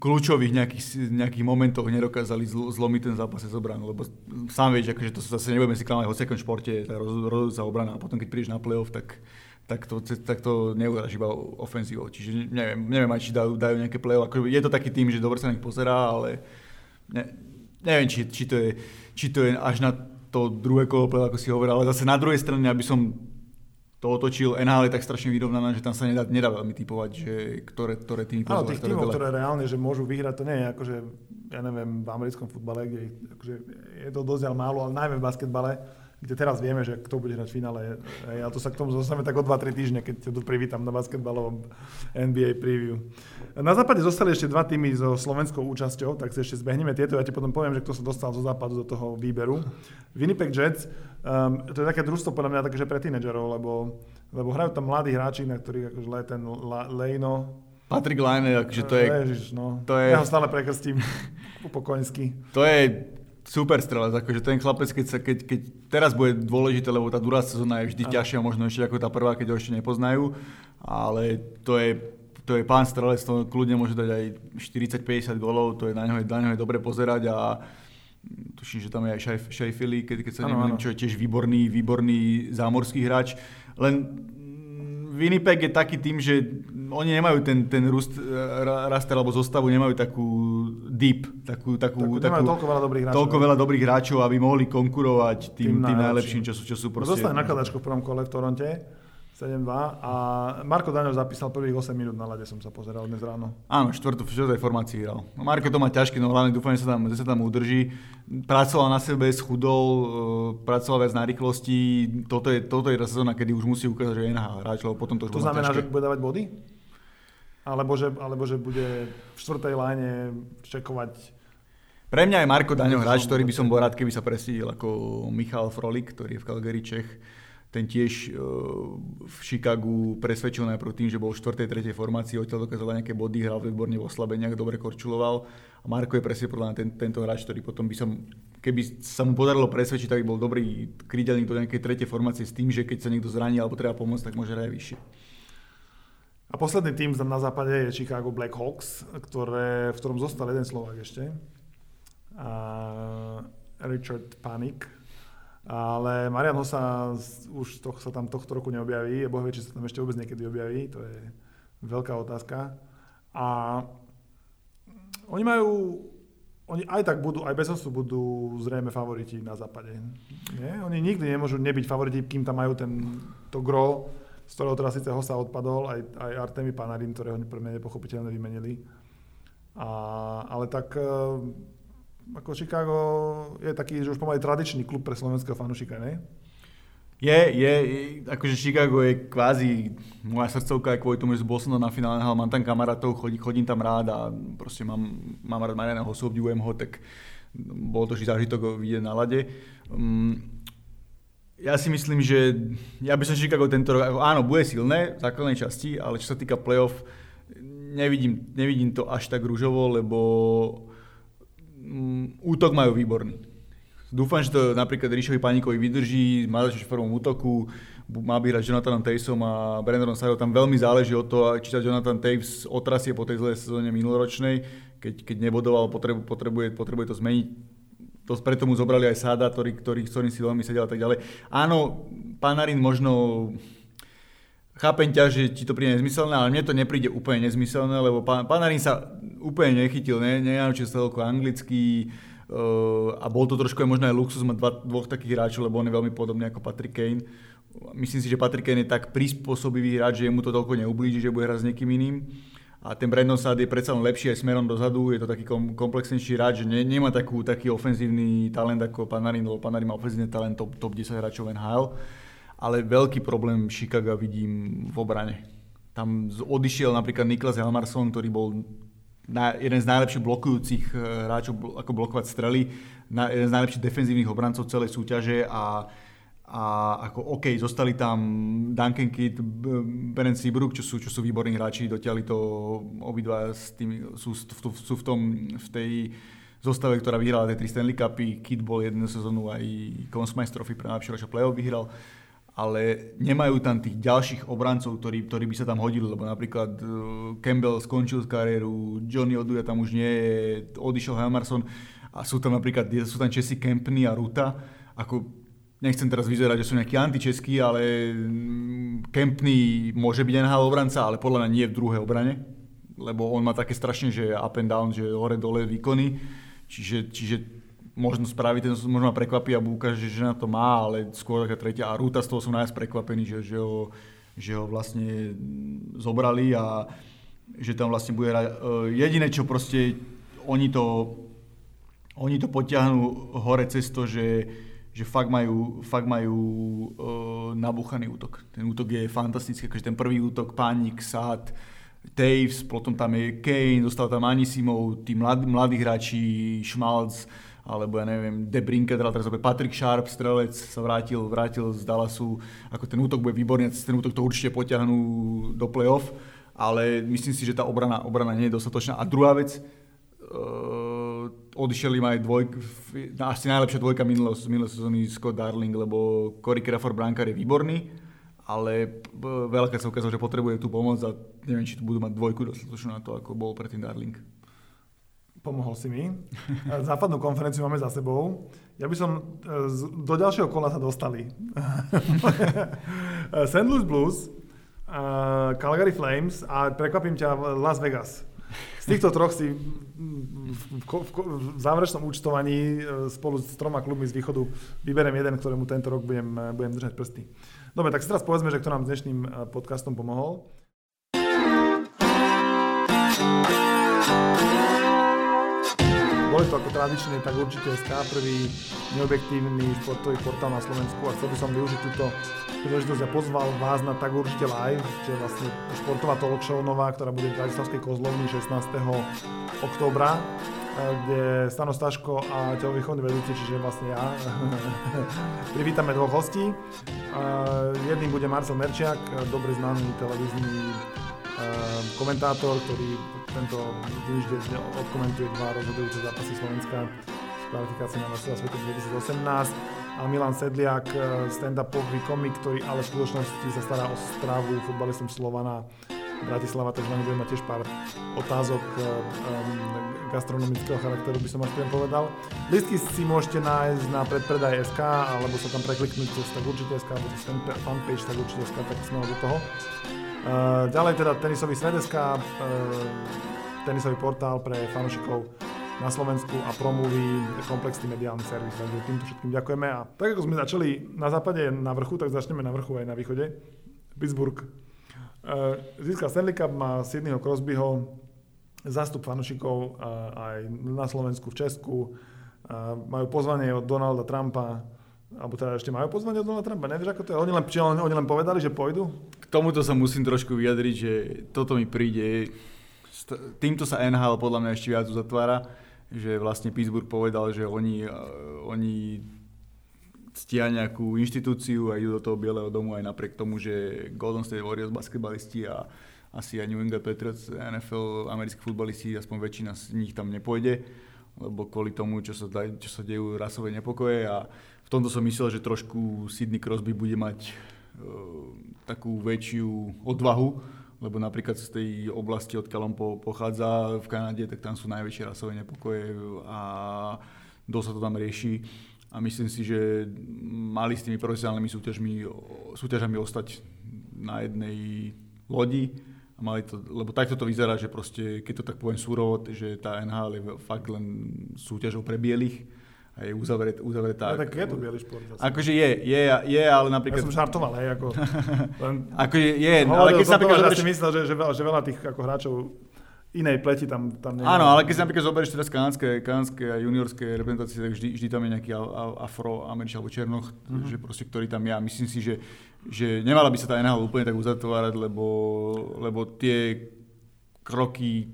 kľúčových nejakých, nejakých momentoch nedokázali zl- zlomiť ten zápas z obranu, lebo sám vieš, akože to sa zase nebudeme si klamať v hociakom športe, tá rozhodujúca obrana a potom keď prídeš na playoff, tak, tak to, tak to neuhráš iba ofenzívou. Čiže neviem, neviem aj, či dajú, dajú nejaké playoff. Ako, je to taký tým, že dobre sa na nich pozerá, ale ne, neviem, či, či, to je, či to je až na to druhé kolo ako si hovoril, ale zase na druhej strane, aby som to otočil. NHL je tak strašne vyrovnané, že tam sa nedá, nedá veľmi typovať, že ktoré, ktoré týmy Áno, tých týmov, ktoré reálne, že môžu vyhrať, to nie je akože, ja neviem, v americkom futbale, kde akože je to dosť málo, ale najmä v basketbale, kde teraz vieme, že kto bude hrať v finále. Ja to sa k tomu zostaneme tak o 2-3 týždne, keď ťa tu privítam na basketbalovom NBA preview. Na západe zostali ešte dva týmy so slovenskou účasťou, tak si ešte zbehneme tieto. Ja ti potom poviem, že kto sa dostal zo západu do toho výberu. Winnipeg Jets, um, to je také družstvo podľa mňa také, že pre tínedžerov, lebo, lebo hrajú tam mladí hráči, na ktorých akože ten Lejno, Patrick Laine, akože to je... Ježiš, no. To je... Ja ho stále prekrstím po koňsky. To je super strelec, akože ten chlapec, keď, sa, keď, keď teraz bude dôležité, lebo tá druhá sezóna je vždy ťažšia, možno ešte ako tá prvá, keď ho ešte nepoznajú, ale to je, to je pán strelec, to kľudne môže dať aj 40-50 golov, to je na ňo, na ňo je dobre pozerať a tuším, že tam je aj Sheffield, keď, keď sa neviem, čo je tiež výborný, výborný zámorský hráč. Len Winnipeg je taký tým, že oni nemajú ten, ten rust, e, raster alebo zostavu, nemajú takú deep, takú, takú, takú, takú toľko veľa dobrých hráčov. Toľko veľa dobrých hráčov, aby mohli konkurovať tým, tým, tým najlepším, čo sú, čo sú proste... Zostane nakladačko v prvom kole v Toronte 7-2 a Marko Daňov zapísal prvých 8 minút na lade, som sa pozeral dnes ráno. Áno, štvrtú, v štvrtej formácii hral. No, Marko to má ťažké, no hlavne dúfam, že sa tam, že sa tam udrží. Pracoval na sebe, schudol, e, pracoval viac na rýchlosti. Toto je, toto je tá sezóna, kedy už musí ukázať, že je NHL hráč, lebo potom to už To znamená, ťažké. že bude dávať body? Alebo že, alebo že bude v štvrtej láne čekovať pre mňa je Marko Daňo hráč, ktorý by som bol rád, keby sa presídil ako Michal Frolik, ktorý je v Calgary Čech ten tiež e, v Chicagu presvedčil najprv tým, že bol v 4. 3. formácii, odtiaľ dokázal nejaké body, hral výborne v oslabeniach, dobre korčuloval. A Marko je presne podľa mňa ten, tento hráč, ktorý potom by som, keby sa mu podarilo presvedčiť, tak by bol dobrý krídelník do nejakej tretej formácie s tým, že keď sa niekto zraní alebo treba pomôcť, tak môže hrať vyššie. A posledný tým na západe je Chicago Blackhawks, ktoré, v ktorom zostal jeden Slovák ešte. A Richard Panik, ale Marian Hosa už to, sa tam tohto roku neobjaví, Boh vie, či sa tam ešte vôbec niekedy objaví, to je veľká otázka. A oni majú, oni aj tak budú, aj bez Hosu budú zrejme favoriti na západe. Nie? Oni nikdy nemôžu nebyť favoriti, kým tam majú ten, to gro, z ktorého teraz síce Hosa odpadol, aj, aj Artemi Panarin, ktorého pre mňa nepochopiteľne vymenili. A, ale tak ako Chicago je taký, že už pomaly tradičný klub pre slovenského fanúšika, ne? Je, je, akože Chicago je kvázi moja srdcovka, kvôli tomu, že bol som na finále, mám tam kamarátov, chodí, chodím tam rád a proste mám, mám rád Mariana Hosu, obdivujem ho, tak bol to zážitok vidieť na lade. Um, ja si myslím, že ja by som Chicago tento rok, áno, bude silné v základnej časti, ale čo sa týka playoff, nevidím, nevidím to až tak rúžovo, lebo Mm, útok majú výborný. Dúfam, že to napríklad Ríšovi Panikovi vydrží, má začať prvom útoku, má by hrať Jonathan Tavesom a Brendanom Saro. Tam veľmi záleží od toho, či sa Jonathan Taves otrasie po tej zlej sezóne minuloročnej, keď, keď nebodoval, potrebu, potrebuje, potrebuje to zmeniť. To preto mu zobrali aj Sáda, ktorý, ktorý, ktorý si veľmi sedel a tak ďalej. Áno, Panarin možno chápem ťa, že ti to príde nezmyselné, ale mne to nepríde úplne nezmyselné, lebo Panarin sa úplne nechytil, ne, nenaučil sa toľko anglicky uh, a bol to trošku aj možno aj luxus mať dva, dvoch takých hráčov, lebo on je veľmi podobný ako Patrick Kane. Myslím si, že Patrick Kane je tak prispôsobivý hráč, že mu to toľko neublíži, že bude hrať s niekým iným. A ten Brandon Saad je predsa len lepší aj smerom dozadu, je to taký kom, komplexnejší hráč, že ne, nemá takú, taký ofenzívny talent ako Panarin, lebo Panarin má ofenzívny talent top, top 10 hráčov NHL. Ale veľký problém Chicago vidím v obrane. Tam odišiel napríklad Niklas Helmarsson, ktorý bol na, jeden z najlepších blokujúcich eh, hráčov, ako blokovať strely, na, jeden z najlepších defenzívnych obrancov celej súťaže a, a ako OK, zostali tam Duncan Kidd, Beren Seabrook, čo sú, čo sú výborní hráči, dotiahli to obidva s tými, sú, sú, sú v, tom, v tej zostave, ktorá vyhrala tie tri Stanley Cupy, Kidd bol jednu sezónu aj Conn Smythe Trophy pre najlepšieho play-off vyhral. Uh, ale nemajú tam tých ďalších obrancov, ktorí, ktorí by sa tam hodili, lebo napríklad uh, Campbell skončil kariéru, Johnny Oduja tam už nie je, odišiel Helmarson a sú tam napríklad, sú tam Česi Kempny a Ruta, ako nechcem teraz vyzerať, že sú nejakí antičeskí, ale mm, Kempny môže byť NHL obranca, ale podľa mňa nie v druhej obrane, lebo on má také strašne, že up and down, že hore-dole výkony, čiže, čiže možno spraví, ten možno ma prekvapí a ukáže, že na to má, ale skôr taká tretia. A Rúta z toho som najviac prekvapený, že, že, ho, že ho vlastne zobrali a že tam vlastne bude. E, jediné, čo proste oni to, oni to potiahnú hore cez to, že, že fakt majú, fakt majú uh, nabuchaný útok. Ten útok je fantastický, akože ten prvý útok, Pánik, Sád, Taves, potom tam je Kane, dostal tam Anisimov, tí mladí, mladí hráči, Schmalz, alebo ja neviem, De Brinket, teraz Patrick Sharp, strelec, sa vrátil, vrátil z Dallasu, ako ten útok bude výborný, ten útok to určite potiahnú do play-off, ale myslím si, že tá obrana, obrana nie je dostatočná. A druhá vec, uh, odišiel im aj dvoj, asi najlepšia dvojka minulé, minulé sezóny Scott Darling, lebo Corey Crawford Brankar je výborný, ale veľká sa ukázalo, že potrebuje tú pomoc a neviem, či tu budú mať dvojku dostatočnú na to, ako bol predtým Darling. Pomohol si mi. Západnú konferenciu máme za sebou. Ja by som, do ďalšieho kola sa dostali. St. Louis Blues, Calgary Flames a prekvapím ťa Las Vegas. Z týchto troch si v, v, v záverečnom účtovaní spolu s troma klubmi z východu vyberiem jeden, ktorému tento rok budem, budem držať prsty. Dobre, tak si teraz povedzme, že kto nám dnešným podcastom pomohol. Boli to ako tradične, tak určite SK, prvý neobjektívny športový portál na Slovensku a chcel by som využiť túto príležitosť a pozval vás na tak určite live, čo je vlastne športová talk show nová, ktorá bude v Bratislavskej kozlovni 16. októbra kde Stano Staško a telovýchovný vedúci, čiže vlastne ja, privítame dvoch hostí. Jedným bude Marcel Merčiak, dobre známy televízny komentátor, ktorý tento týždeň odkomentuje dva rozhodujúce zápasy Slovenska v kvalifikácii na Mastera sveta 2018 a Milan Sedliak, e, stand-upový komik, ktorý ale v skutočnosti sa stará o stravu futbalistom Slovana Bratislava, takže vám budeme mať tiež pár otázok um, gastronomického charakteru, by som až priam povedal. Listky si môžete nájsť na predpredaj SK, alebo sa tam prekliknúť cez tak určite SK, alebo cez fanpage tak určite SK, tak sme do toho. Uh, ďalej teda tenisový Svedeska, uh, tenisový portál pre fanúšikov na Slovensku a promluví komplexný mediálny servis. Takže týmto všetkým ďakujeme. A tak ako sme začali na západe na vrchu, tak začneme na vrchu aj na východe. Pittsburgh uh, získal Stanley Cup, má Sydneyho Crosbyho, zástup fanúšikov aj na Slovensku, v Česku. Majú pozvanie od Donalda Trumpa, alebo teda ešte majú pozvanie od Donalda Trumpa, nevieš ako to je? Oni len, či oni, oni len povedali, že pôjdu? K tomuto sa musím trošku vyjadriť, že toto mi príde, týmto sa NHL podľa mňa ešte viac uzatvára, že vlastne Pittsburgh povedal, že oni, oni ctia nejakú inštitúciu a idú do toho Bieleho domu aj napriek tomu, že Golden State Warriors basketbalisti a asi aj New England Patriots, NFL, americkí futbalisti, aspoň väčšina z nich tam nepôjde, lebo kvôli tomu, čo sa, čo sa dejú rasové nepokoje a v tomto som myslel, že trošku Sydney Crosby bude mať uh, takú väčšiu odvahu, lebo napríklad z tej oblasti, odkiaľ on po, pochádza v Kanade, tak tam sú najväčšie rasové nepokoje a dosť sa to tam rieši. A myslím si, že mali s tými profesionálnymi súťažmi, súťažami ostať na jednej lodi. A mali to, lebo takto to vyzerá, že proste, keď to tak poviem súrovo, že tá NHL je fakt len súťažou pre bielých je uzavret, uzavretá. Ja, tak je to biely šport. Zase. Akože je, je, je, ale napríklad... Ja som žartoval, hej, ako... Len... akože je, no, ale keď sa napríklad... Zoberieš... si myslel, že, že, veľa, že veľa tých ako hráčov inej pleti tam, tam nie Áno, ale keď si napríklad zoberieš teraz kanadské, kanadské a juniorské reprezentácie, tak vždy, vždy tam je nejaký afroameričan alebo černoch, mm-hmm. že proste, ktorý tam. Ja myslím si, že, že nemala by sa tá NHL úplne tak uzatvárať, lebo, lebo tie kroky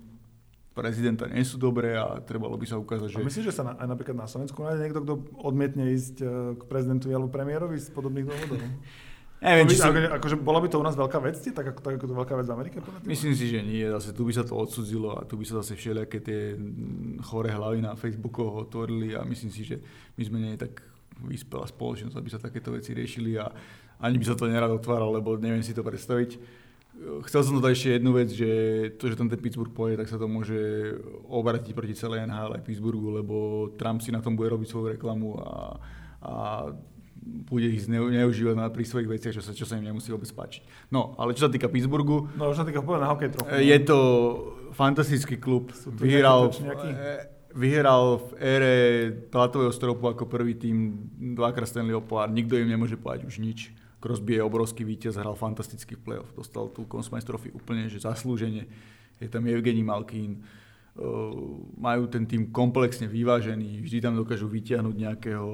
prezidenta nie sú dobré a trebalo by sa ukázať, že... A myslíš, že sa na, aj napríklad na Slovensku nájde niekto, kto odmietne ísť e, k prezidentovi alebo premiérovi z podobných dôvodov? Neviem, či som... akože bola by to u nás veľká vec, tak ako, tak ako to veľká vec v Amerike? Myslím si, že nie. Zase tu by sa to odsudzilo a tu by sa zase všelijaké tie chore hlavy na Facebooku otvorili a myslím si, že my sme nie tak vyspelá spoločnosť, aby sa takéto veci riešili a ani by sa to nerad otváralo, lebo neviem si to predstaviť Chcel som dodať ešte jednu vec, že to, že tam ten Pittsburgh poje, tak sa to môže obratiť proti celej NHL aj Pittsburghu, lebo Trump si na tom bude robiť svoju reklamu a, a bude ich zneužívať na, pri svojich veciach, čo sa, čo sa im nemusí vôbec páčiť. No, ale čo sa týka Pittsburghu... No, čo sa týka na hokej trochu. Je to fantastický klub. Vyhral, vyhral v ére platového stropu ako prvý tým dvakrát Stanleyho pohár. Nikto im nemôže povedať už nič Crosby je obrovský víťaz, hral fantastický playoff, dostal tú Consmite Trophy úplne že zaslúžene. Je tam Evgeny Malkín, Uh, majú ten tým komplexne vyvážený, vždy tam dokážu vyťahnuť nejakého,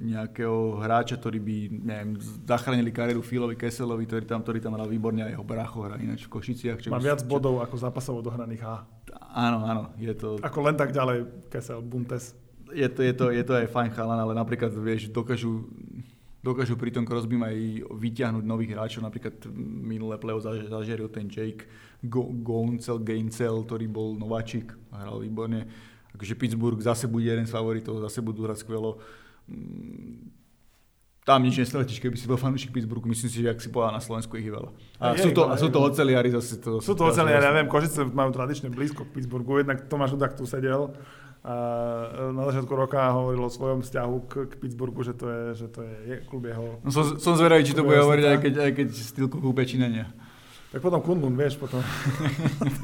nejakého hráča, ktorý by neviem, zachránili kariéru Filovi Keselovi, ktorý tam, ktorý tam hral výborne a jeho bracho hrá ináč v Košiciach. Čo Má viac čo... bodov ako zápasov odohraných H. Áno, áno. Je to... Ako len tak ďalej Kesel, Buntes. Je to, je to, je to aj fajn chalan, ale napríklad vieš, dokážu dokážu pri tom Crosby aj vyťahnuť nových hráčov, napríklad minulé play zažeril ten Jake Gouncel, Gaincel, ktorý bol nováčik a hral výborne. Takže Pittsburgh zase bude jeden z favoritov, zase budú hrať skvelo. Mm, tam nič nestratíš, keby si bol fanúšik Pittsburghu, myslím si, že ak si povedal na Slovensku ich je veľa. A, Je sú to, a sú to oceliari zase. To, Sú to oceliari, ja viem, Košice majú tradične blízko k Pittsburghu, jednak Tomáš Dudák tu sedel a na začiatku roka hovoril o svojom vzťahu k, k Pittsburghu, že to je, že to je, je klub jeho. No, som, som zvedavý, či to bude hovoriť, aj keď, aj keď Stilko kúpe či nie. Tak potom Kundlun, vieš, potom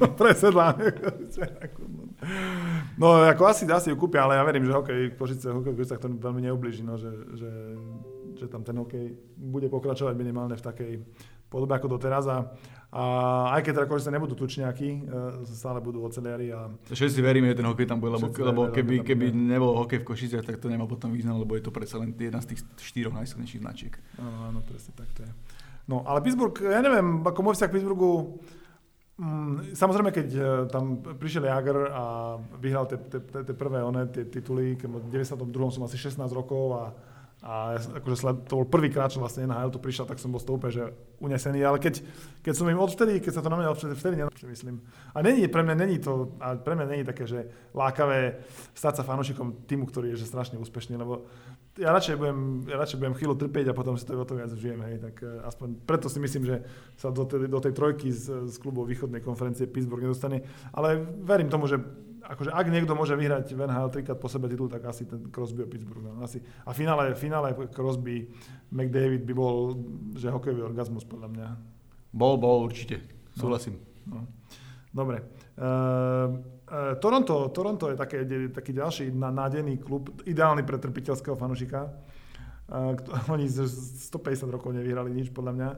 to presedlá. no ako asi, asi ju kúpia, ale ja verím, že hokej, Košice, hokej v Košicách to veľmi neublíži, no, že, že, že tam ten hokej bude pokračovať minimálne v takej podobe ako doteraz a, a aj keď teda Košice nebudú tučniaky, e, stále budú oceliari a Všetci veríme, že ten hokej tam bude, lebo, lebo keby, keby nebol hokej v Košiciach, tak to nemá potom význam, lebo je to predsa len jedna z tých štyroch najsilnejších značiek. Áno, áno, presne tak to je. No, ale Pittsburgh, ja neviem, ako môj vzťah k Pittsburghu, mm, samozrejme, keď e, tam prišiel Jagr a vyhral tie, tie, tie prvé one, tie tituly, keď v 92. som asi 16 rokov a, a akože to bol prvýkrát, čo vlastne NHL tu prišiel, tak som bol z toho úplne, že unesený, ale keď, keď som im odvtedy, keď sa to na mňa odvtedy, vtedy nenapšie, myslím. A není, pre mňa není to, a pre mňa není také, že lákavé stať sa fanúšikom týmu, ktorý je že strašne úspešný, lebo ja radšej budem, ja radšej budem chvíľu trpieť a potom si to o to viac vžijem, hej, tak eh, aspoň preto si myslím, že sa do tej, do tej trojky z, z klubov východnej konferencie Pittsburgh nedostane, ale verím tomu, že akože ak niekto môže vyhrať v NHL trikrát po sebe titul, tak asi ten Crosby a Pittsburgh. No, asi. A v finále, v finále Crosby, McDavid by bol, že hokejový orgazmus podľa mňa. Bol, bol určite, súhlasím. No. Dobre. Uh, uh, Toronto, Toronto je také, taký ďalší nádejný klub, ideálny pre trpiteľského fanušika. Uh, kto- oni z- z 150 rokov nevyhrali nič, podľa mňa.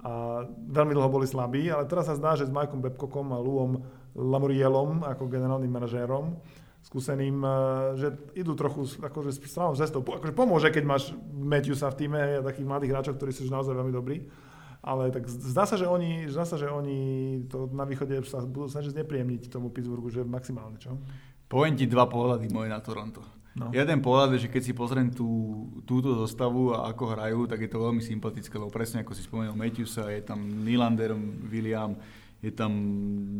A veľmi dlho boli slabí, ale teraz sa zdá, že s Mikeom Babcockom a Luom Lamorielom ako generálnym manažérom skúseným, uh, že idú trochu akože s správnou cestou. Akože pomôže, keď máš Matthewsa v týme a takých mladých hráčov, ktorí sú už naozaj veľmi dobrí. Ale tak zdá sa, že oni, zdá sa, že oni to na východe sa budú snažiť znepríjemniť tomu Pittsburghu, že maximálne, čo? Poviem ti dva pohľady moje na Toronto. No. Jeden pohľad je, že keď si pozriem tú, túto zostavu a ako hrajú, tak je to veľmi sympatické, lebo presne ako si spomenul Matthewsa, je tam Nylander, William, je tam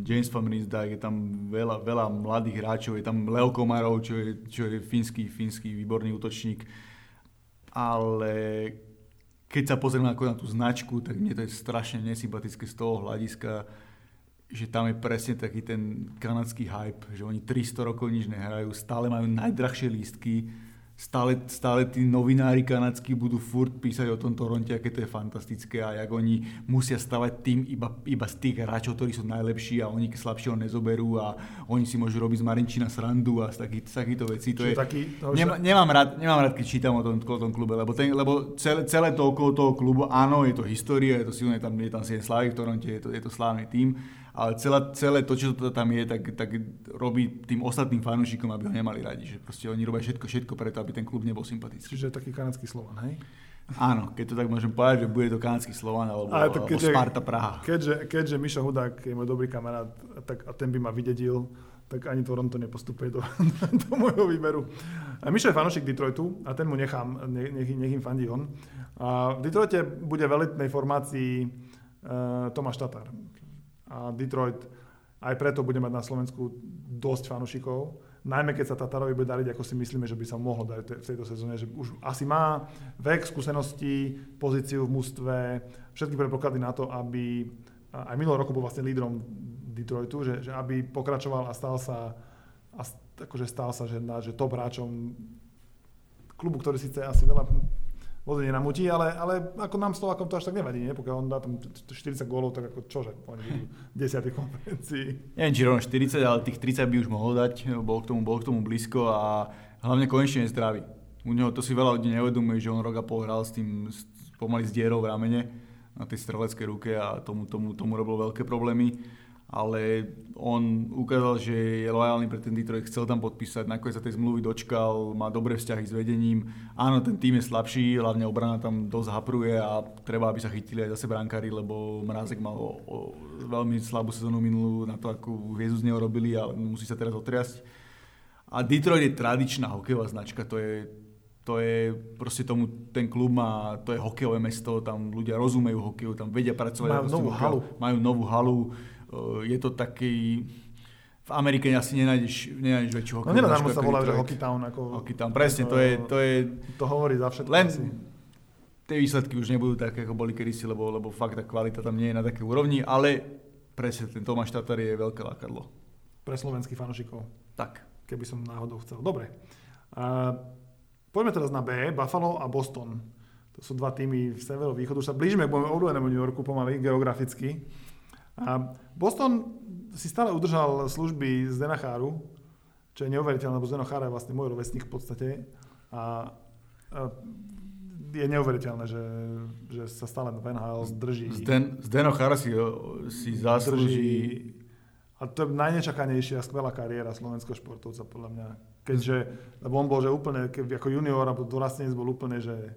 James Van Rinsdijk, je tam veľa, veľa mladých hráčov, je tam Leo Komarov, čo je, čo je fínsky, fínsky výborný útočník. Ale keď sa pozriem ako na tú značku, tak mne to je strašne nesympatické z toho hľadiska, že tam je presne taký ten kanadský hype, že oni 300 rokov nič nehrajú, stále majú najdrahšie lístky, stále, stále tí novinári kanadskí budú furt písať o tom Toronte, aké to je fantastické a jak oni musia stavať tým iba, iba z tých hráčov, ktorí sú najlepší a oni slabšieho nezoberú a oni si môžu robiť z Marinčina srandu a z, taký, z takýchto vecí. To Čiže je, taký, no, Nemá, nemám, rád, nemám rád, keď čítam o tom, o tom klube, lebo, ten, lebo celé, celé to okolo toho klubu, áno, je to história, je to silné, tam, je tam 7 slávy v Toronte, je to, je to slávny tým, ale celé, celé to, čo to tam je, tak, tak robí tým ostatným fanúšikom, aby ho nemali radi, že proste oni robia všetko, všetko preto, aby ten klub nebol sympatický. Čiže taký kanadský Slovan, hej? Áno, keď to tak môžem povedať, že bude to kanadský Slovan alebo, Ale to alebo keďže- Sparta Praha. Keďže, keďže Mišo Hudák je môj dobrý kamarát tak, a ten by ma vydedil, tak ani Toronto nepostupuje do, do môjho výberu. Mišo je fanúšik Detroitu a ten mu nechám, nech, nech, nech im fandí on. A v Detroite bude v elitnej formácii uh, Tomáš Tatar. A Detroit aj preto bude mať na Slovensku dosť fanúšikov. Najmä keď sa Tatarovi bude dariť, ako si myslíme, že by sa mohlo te- v tejto sezóne, že už asi má vek, skúsenosti, pozíciu v mústve, všetky predpoklady na to, aby aj minulý roku bol vlastne lídrom Detroitu, že, že aby pokračoval a stal sa a akože stal sa, že, na, že top hráčom klubu, ktorý síce asi veľa vody nenamutí, ale, ale ako nám Slovakom to až tak nevadí, nie? pokiaľ on dá tam t- t- 40 gólov, tak ako čože, oni budú v 10. konferencii. Neviem, či rovno 40, ale tých 30 by už mohol dať, bol k tomu, bol k tomu blízko a hlavne konečne je zdravý. U neho to si veľa ľudí neuvedomuje, že on rok a pol hral s tým s, pomaly s dierou v ramene na tej streleckej ruke a tomu, tomu, tomu robil veľké problémy. Ale on ukázal, že je lojálny pre ten Detroit, chcel tam podpísať, nakoniec sa tej zmluvy dočkal, má dobré vzťahy s vedením. Áno, ten tým je slabší, hlavne obrana tam dosť hapruje a treba, aby sa chytili aj zase brankári, lebo Mrázek mal o, o, veľmi slabú sezónu minulú na to, akú hviezdu z neho robili, ale musí sa teraz otriasť. A Detroit je tradičná hokejová značka, to je, to je proste tomu, ten klub má, to je hokejové mesto, tam ľudia rozumejú hokeju, tam vedia pracovať. Majú novú halu. Majú novú halu, je to taký, v Amerike asi nenájdeš, nenájdeš väčšiu No hokejovú nenadarmo značku sa ako volá, že. Hockey Town. Ako, Hockey Town, presne, to je, to je to hovorí za všetko len asi. tie výsledky už nebudú také, ako boli kedysi, lebo, lebo fakt tá kvalita tam nie je na také úrovni, ale presne ten Tomáš Tatar je veľké lákadlo. Pre slovenských fanúšikov. Tak. Keby som náhodou chcel. Dobre. Uh, poďme teraz na B, Buffalo a Boston. To sú dva týmy v severovýchodu. Už sa blížime k obľúbenému New Yorku pomaly, geograficky. A Boston si stále udržal služby z Denacháru, čo je neuveriteľné, lebo Zdeno Chára je vlastne môj rovesník v podstate. A, a je neuveriteľné, že, že sa stále Van Hal drží. Zden, Zdeno Chara si, si zaslúži... A to je najnečakanejšia skvelá kariéra slovenského športovca, podľa mňa. Keďže, lebo on bol, že úplne, ako junior alebo dorastenec bol úplne, že,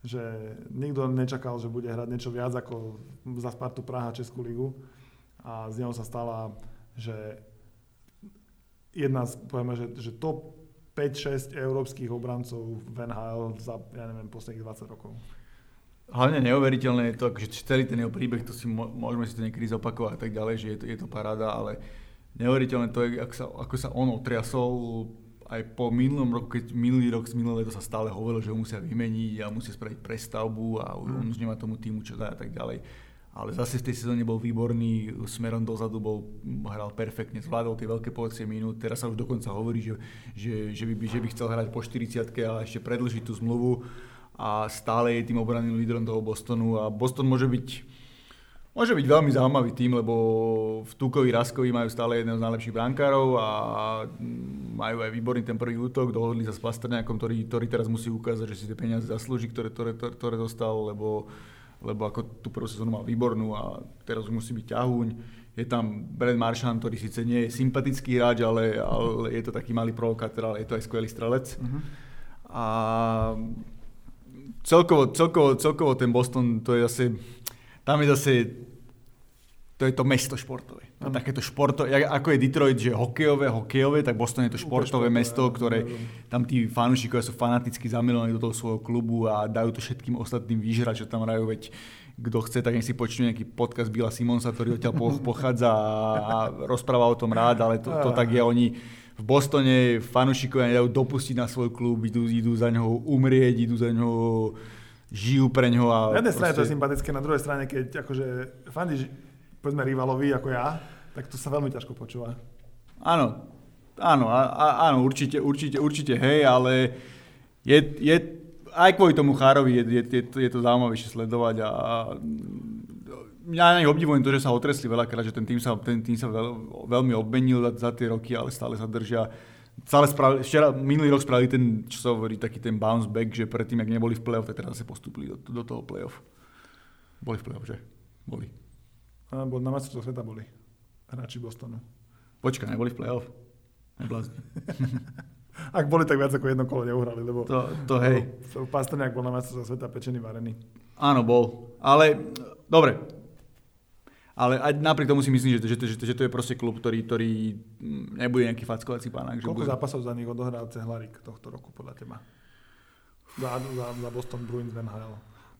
že nikto nečakal, že bude hrať niečo viac ako za Spartu Praha Českú ligu. A z neho sa stala, že jedna z, povieme, že, že top 5-6 európskych obrancov v NHL za, ja neviem, posledných 20 rokov. Hlavne neuveriteľné je to, že celý ten jeho príbeh, to si môžeme si to niekedy zopakovať a tak ďalej, že je to, je to paráda, ale neuveriteľné to je, ako sa, ako sa on otriasol aj po minulom roku, keď minulý rok z minulé to sa stále hovorilo, že ho musia vymeniť a musia spraviť prestavbu a on už nemá tomu týmu čo dá a tak ďalej ale zase v tej sezóne bol výborný, smerom dozadu bol, hral perfektne, zvládol tie veľké pozicie minút, teraz sa už dokonca hovorí, že, že, že, by, že by chcel hrať po 40 a ešte predlžiť tú zmluvu a stále je tým obranným lídrom toho Bostonu a Boston môže byť Môže byť veľmi zaujímavý tým, lebo v Tukovi Raskovi majú stále jedného z najlepších brankárov a majú aj výborný ten prvý útok. Dohodli sa s Pastrňákom, ktorý, ktorý teraz musí ukázať, že si tie peniaze zaslúži, ktoré, ktoré, ktoré dostal, lebo lebo ako tú prvú sezónu mal výbornú a teraz už musí byť ťahuň. Je tam Brad Marchand, ktorý síce nie je sympatický hráč, ale, ale je to taký malý provokátor, ale je to aj skvelý strelec. Uh-huh. A celkovo, celkovo, celkovo ten Boston, to je zase, tam je zase to je to mesto športové. To takéto športo, ako je Detroit, že hokejové, hokejové, tak Boston je to športové, mesto, ktoré tam tí fanúšikovia sú fanaticky zamilovaní do toho svojho klubu a dajú to všetkým ostatným vyžrať, čo tam hrajú, veď kto chce, tak nech si počne nejaký podcast Bila Simonsa, ktorý odtiaľ pochádza a, rozpráva o tom rád, ale to, to tak je, oni v Bostone fanúšikovia nedajú dopustiť na svoj klub, idú, idú za ňoho umrieť, idú za ňoho žijú pre ňoho. A na jednej strane to je sympatické, na druhej strane, keď akože fandíš povedzme rivalovi ako ja, tak to sa veľmi ťažko počúva. Áno, áno, á, áno, určite, určite, určite, hej, ale je, je aj kvôli tomu Chárovi je, je, je, to, je to zaujímavejšie sledovať a, a ja na nich obdivujem to, že sa otresli veľakrát, že ten tým sa, ten tým sa veľ, veľmi obmenil za, za tie roky, ale stále sa držia. Stále spravili, včera, minulý rok spravili ten, čo sa hovorí, taký ten bounce back, že predtým, ak neboli v play-off, tak teraz sa postupili do, do toho play-off. Boli v play-off, že? Boli. A, na majstrovstvo sveta boli hráči Bostonu. Počkaj, neboli v play-off? Neblázni. Ak boli, tak viac ako jedno kolo neuhrali, lebo... To, to hej. Pastrňák bol na majstrovstvo sveta pečený, varený. Áno, bol. Ale, dobre. Ale aj napriek tomu si myslím, že, že, že, že to je proste klub, ktorý, ktorý mm, nebude nejaký fackovací pánok. Koľko bude... zápasov za nich odohral Cehlarik tohto roku podľa teba? Za, za, za Boston Bruins NHL.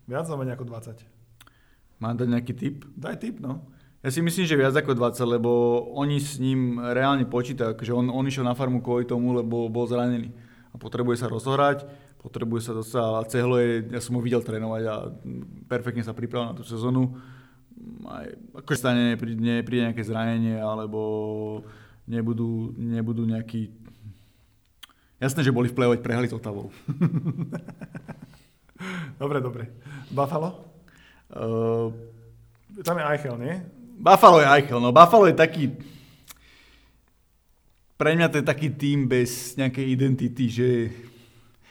Viac alebo menej ako 20? Mám dať nejaký tip? Daj tip, no. Ja si myslím, že viac ako 20, lebo oni s ním reálne počítajú. že on, on išiel na farmu kvôli tomu, lebo bol zranený. A potrebuje sa rozohrať, potrebuje sa dostať. A Cehlo je, ja som ho videl trénovať a perfektne sa pripravil na tú sezónu. Aj, ako stane, nepríde, nepríde nejaké zranenie, alebo nebudú, nebudú nejaký... Jasné, že boli v play prehali s Otavou. dobre, dobre. Buffalo? Uh, tam je Eichel, nie? Buffalo je Eichel, no Buffalo je taký... Pre mňa to je taký tým bez nejakej identity, že...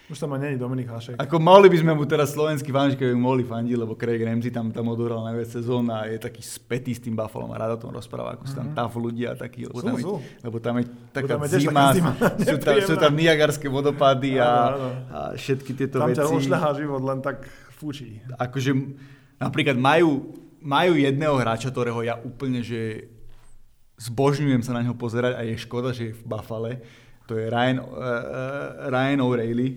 Už tam ani Dominik Hašek. Ako mohli by sme mu teraz slovenskí fanúšikovia mohli fandiť, lebo Craig Ramsey tam, tam odohral najviac sezón a je taký spätý s tým Buffalo a rád o tom rozpráva, ako sú tam mm-hmm. tough ľudia takí, lebo, sú, tam je, sú. lebo tam je taká tam je zima, zima sú, tam, sú tam niagarské vodopády a, a všetky tieto tam veci. Tam ťa život len tak fúči. Akože napríklad majú majú jedného hráča, ktorého ja úplne, že zbožňujem sa na neho pozerať a je škoda, že je v Buffale. To je Ryan, uh, Ryan O'Reilly.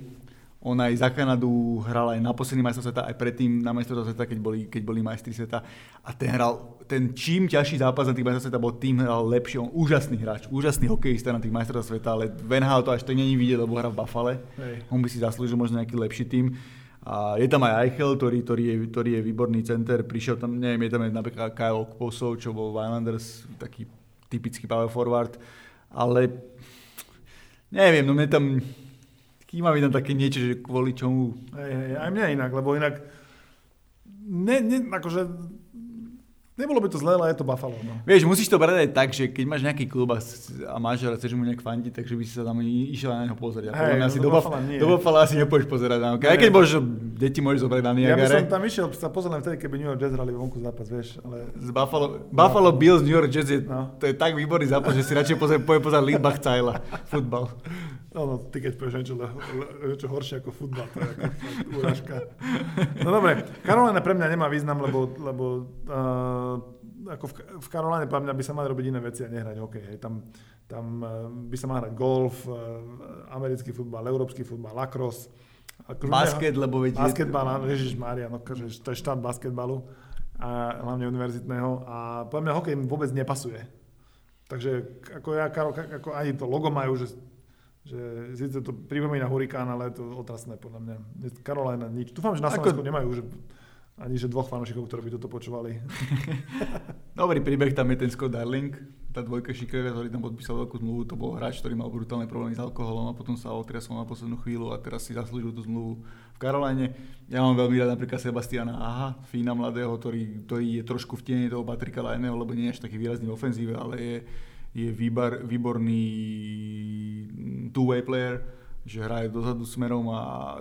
On aj za Kanadu hral aj na posledný majstrov sveta, aj predtým na majstrov sveta, keď boli, keď boli majstri sveta. A ten hral, ten čím ťažší zápas na tých majstrov sveta bol, tým hral lepšie. On úžasný hráč, úžasný hokejista na tých majstrov sveta, ale Van to až to není vidieť, lebo hra v Buffale. Hej. On by si zaslúžil možno nejaký lepší tým. A je tam aj Eichel, ktorý, ktorý, je, ktorý je výborný center. Prišiel tam, neviem, je tam napríklad Kyle Okposov, čo bol Islanders, taký typický power forward. Ale neviem, no mne tam Kýma mi tam také niečo, že kvôli čomu... Hej, hej, aj mňa inak, lebo inak... Ne, ne, akože Nebolo by to zlé, ale je to Buffalo. No. Vieš, musíš to brať aj tak, že keď máš nejaký klub a, a máš a chceš mu nejak fandiť, takže by si sa tam išiel na neho pozrieť. Hey, asi do, Buffalo, do Buffalo asi nepôjdeš pozerať. No. Aj keď môžeš, deti môžeš zobrať na Niagare. Ja by som tam išiel sa len vtedy, keby New York Jazz hrali vonku zápas, vieš. Ale... Z Buffalo, Buffalo Bills New York Jazz je, no. to je tak výborný zápas, že si radšej pozrieť, povie pozrieť Lidbach Cajla, futbal. No, no, ty keď povieš niečo, niečo horšie ako futbal, to je ako úražka. No dobre, Carolina pre mňa nemá význam, lebo, lebo uh, ako v, v Karoláne podľa mňa by sa mali robiť iné veci a nehrať hokej. Hej. Tam, tam uh, by sa mal hrať golf, uh, americký futbal, európsky futbal, lacrosse. Ako, Basket, lebo veď... Basketbal, áno, Ježiš Mária, no, to je štát basketbalu, a hlavne univerzitného. A podľa mňa hokej im vôbec nepasuje. Takže ako ja, Karol, ako ani to logo majú, že že síce to pripomína hurikán, ale je to otrasné podľa mňa. Carolina nič. Dúfam, že na Slovensku Ako... nemajú že ani že dvoch fanúšikov, ktorí by toto počúvali. Dobrý príbeh tam je ten Scott Darling, tá dvojka šikovia, ktorý tam podpísal veľkú zmluvu, to bol hráč, ktorý mal brutálne problémy s alkoholom a potom sa otriasol na poslednú chvíľu a teraz si zaslúžil tú zmluvu v Karoláne. Ja mám veľmi rád napríklad Sebastiana Aha, Fína mladého, ktorý, ktorý je trošku v tieni toho Patrika Lajného, lebo nie je až taký výrazný v ofenzíve, ale je, je výbar, výborný two-way player, že hraje dozadu smerom a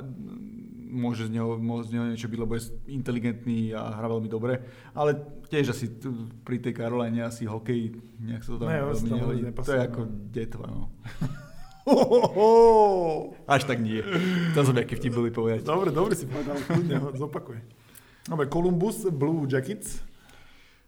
môže z neho, môže z neho niečo byť, lebo je inteligentný a hrá veľmi dobre. Ale tiež asi tu, pri tej Karoline asi hokej, nejak sa to tam ne, veľmi nehodí. To je ako no. detva, no. Až tak nie. To som nejaký vtip boli povedať. Dobre, dobre si povedal, kľudne ho zopakuj. Dobre, Columbus Blue Jackets.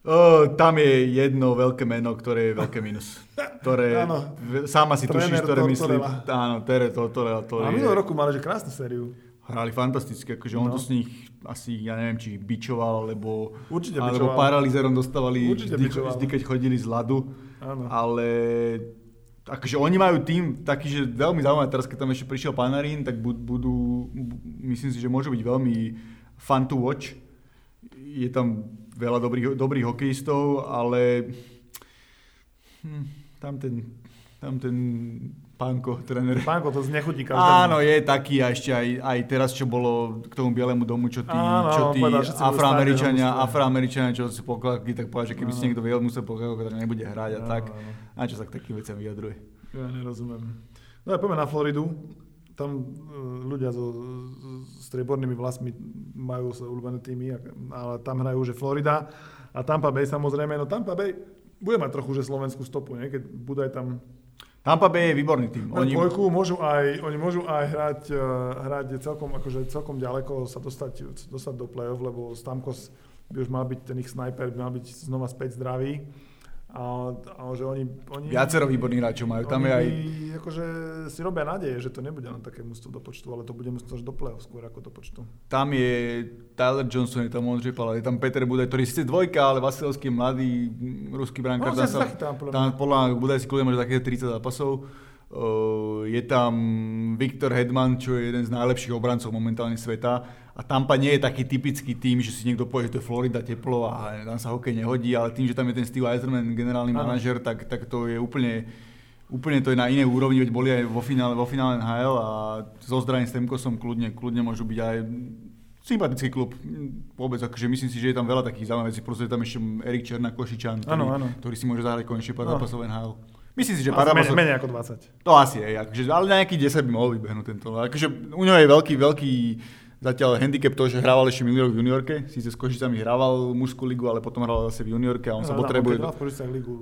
Oh, tam je jedno veľké meno, ktoré je veľké minus. Ktoré, áno. sám asi tušíš, ktoré myslím. Áno, Tere Tortorella. To a minulý roku mali že krásnu sériu hrali fantasticky, akože on no. to z nich asi, ja neviem, či bičoval, alebo, Určite alebo bičoval. paralizerom dostávali Určite vždy, vždy, keď chodili z ľadu. Áno. Ale akože oni majú tým taký, že veľmi zaujímavé, teraz keď tam ešte prišiel Panarin, tak budú, myslím si, že môžu byť veľmi fun to watch. Je tam veľa dobrých, dobrých hokejistov, ale hm, tam ten, tam ten Pánko, tréner. Pánko, to znechutí každému. Áno, je taký a ešte aj, aj teraz, čo bolo k tomu Bielému domu, čo tí, áno, čo tí afroameričania, afroameričania, čo si pokladky, tak povedal, že keby áno. si niekto vedel, musel pokladky, tak nebude hrať a áno, tak. Áno. A čo sa k takým veciam vyjadruje. Ja nerozumiem. No a poďme na Floridu. Tam uh, ľudia so striebornými vlasmi majú sa obľúbené týmy, ale tam hrajú, že Florida a Tampa Bay samozrejme. No Tampa Bay bude mať trochu, že slovenskú stopu, nie? keď bude tam Tampa Bay je výborný tým. Oni... Dvojku môžu aj, oni môžu aj hrať, uh, hrať celkom, akože celkom ďaleko sa dostať, dostať do play-off, lebo Stamkos by už mal byť ten ich sniper, by mal byť znova späť zdravý. A, a že oni, oni... Viacero výborných hráčov majú, tam je aj... akože si robia nádeje, že to nebude len také mústvo do počtu, ale to bude mústvo až do play skôr ako do počtu. Tam je Tyler Johnson, je tam Ondřej Pala, je tam Peter Budaj, ktorý síce dvojka, ale Vasilovský mladý ruský brankár. No, tam, sa, tam, podľa tam podľa Budaj si kľudne také 30 zápasov. Uh, je tam Viktor Hedman, čo je jeden z najlepších obrancov momentálne sveta a Tampa nie je taký typický tým, že si niekto povie, že to je Florida teplo a tam sa hokej nehodí, ale tým, že tam je ten Steve Eiserman, generálny manažer, tak, tak to je úplne, úplne to je na inej úrovni, veď boli aj vo finále, vo finále NHL a so zdravím Stemkosom kľudne, kľudne môžu byť aj sympatický klub. Vôbec, akože myslím si, že je tam veľa takých zaujímavých vecí. Proste je tam ešte Erik Černá Košičan, ktorý, ano, ano. ktorý si môže zahrať konečne pár zápasov NHL. Myslím si, že pár. Menej, menej ako 20. To asi je, akože, ale na nejakých 10 by mohol vybehnúť tento. Akože u neho je veľký, veľký Zatiaľ handicap to, že hrával ešte minulý rok v juniorke, síce s Košicami hrával mužskú ligu, ale potom hral zase v juniorke a on no, sa potrebuje... Keď v ligu,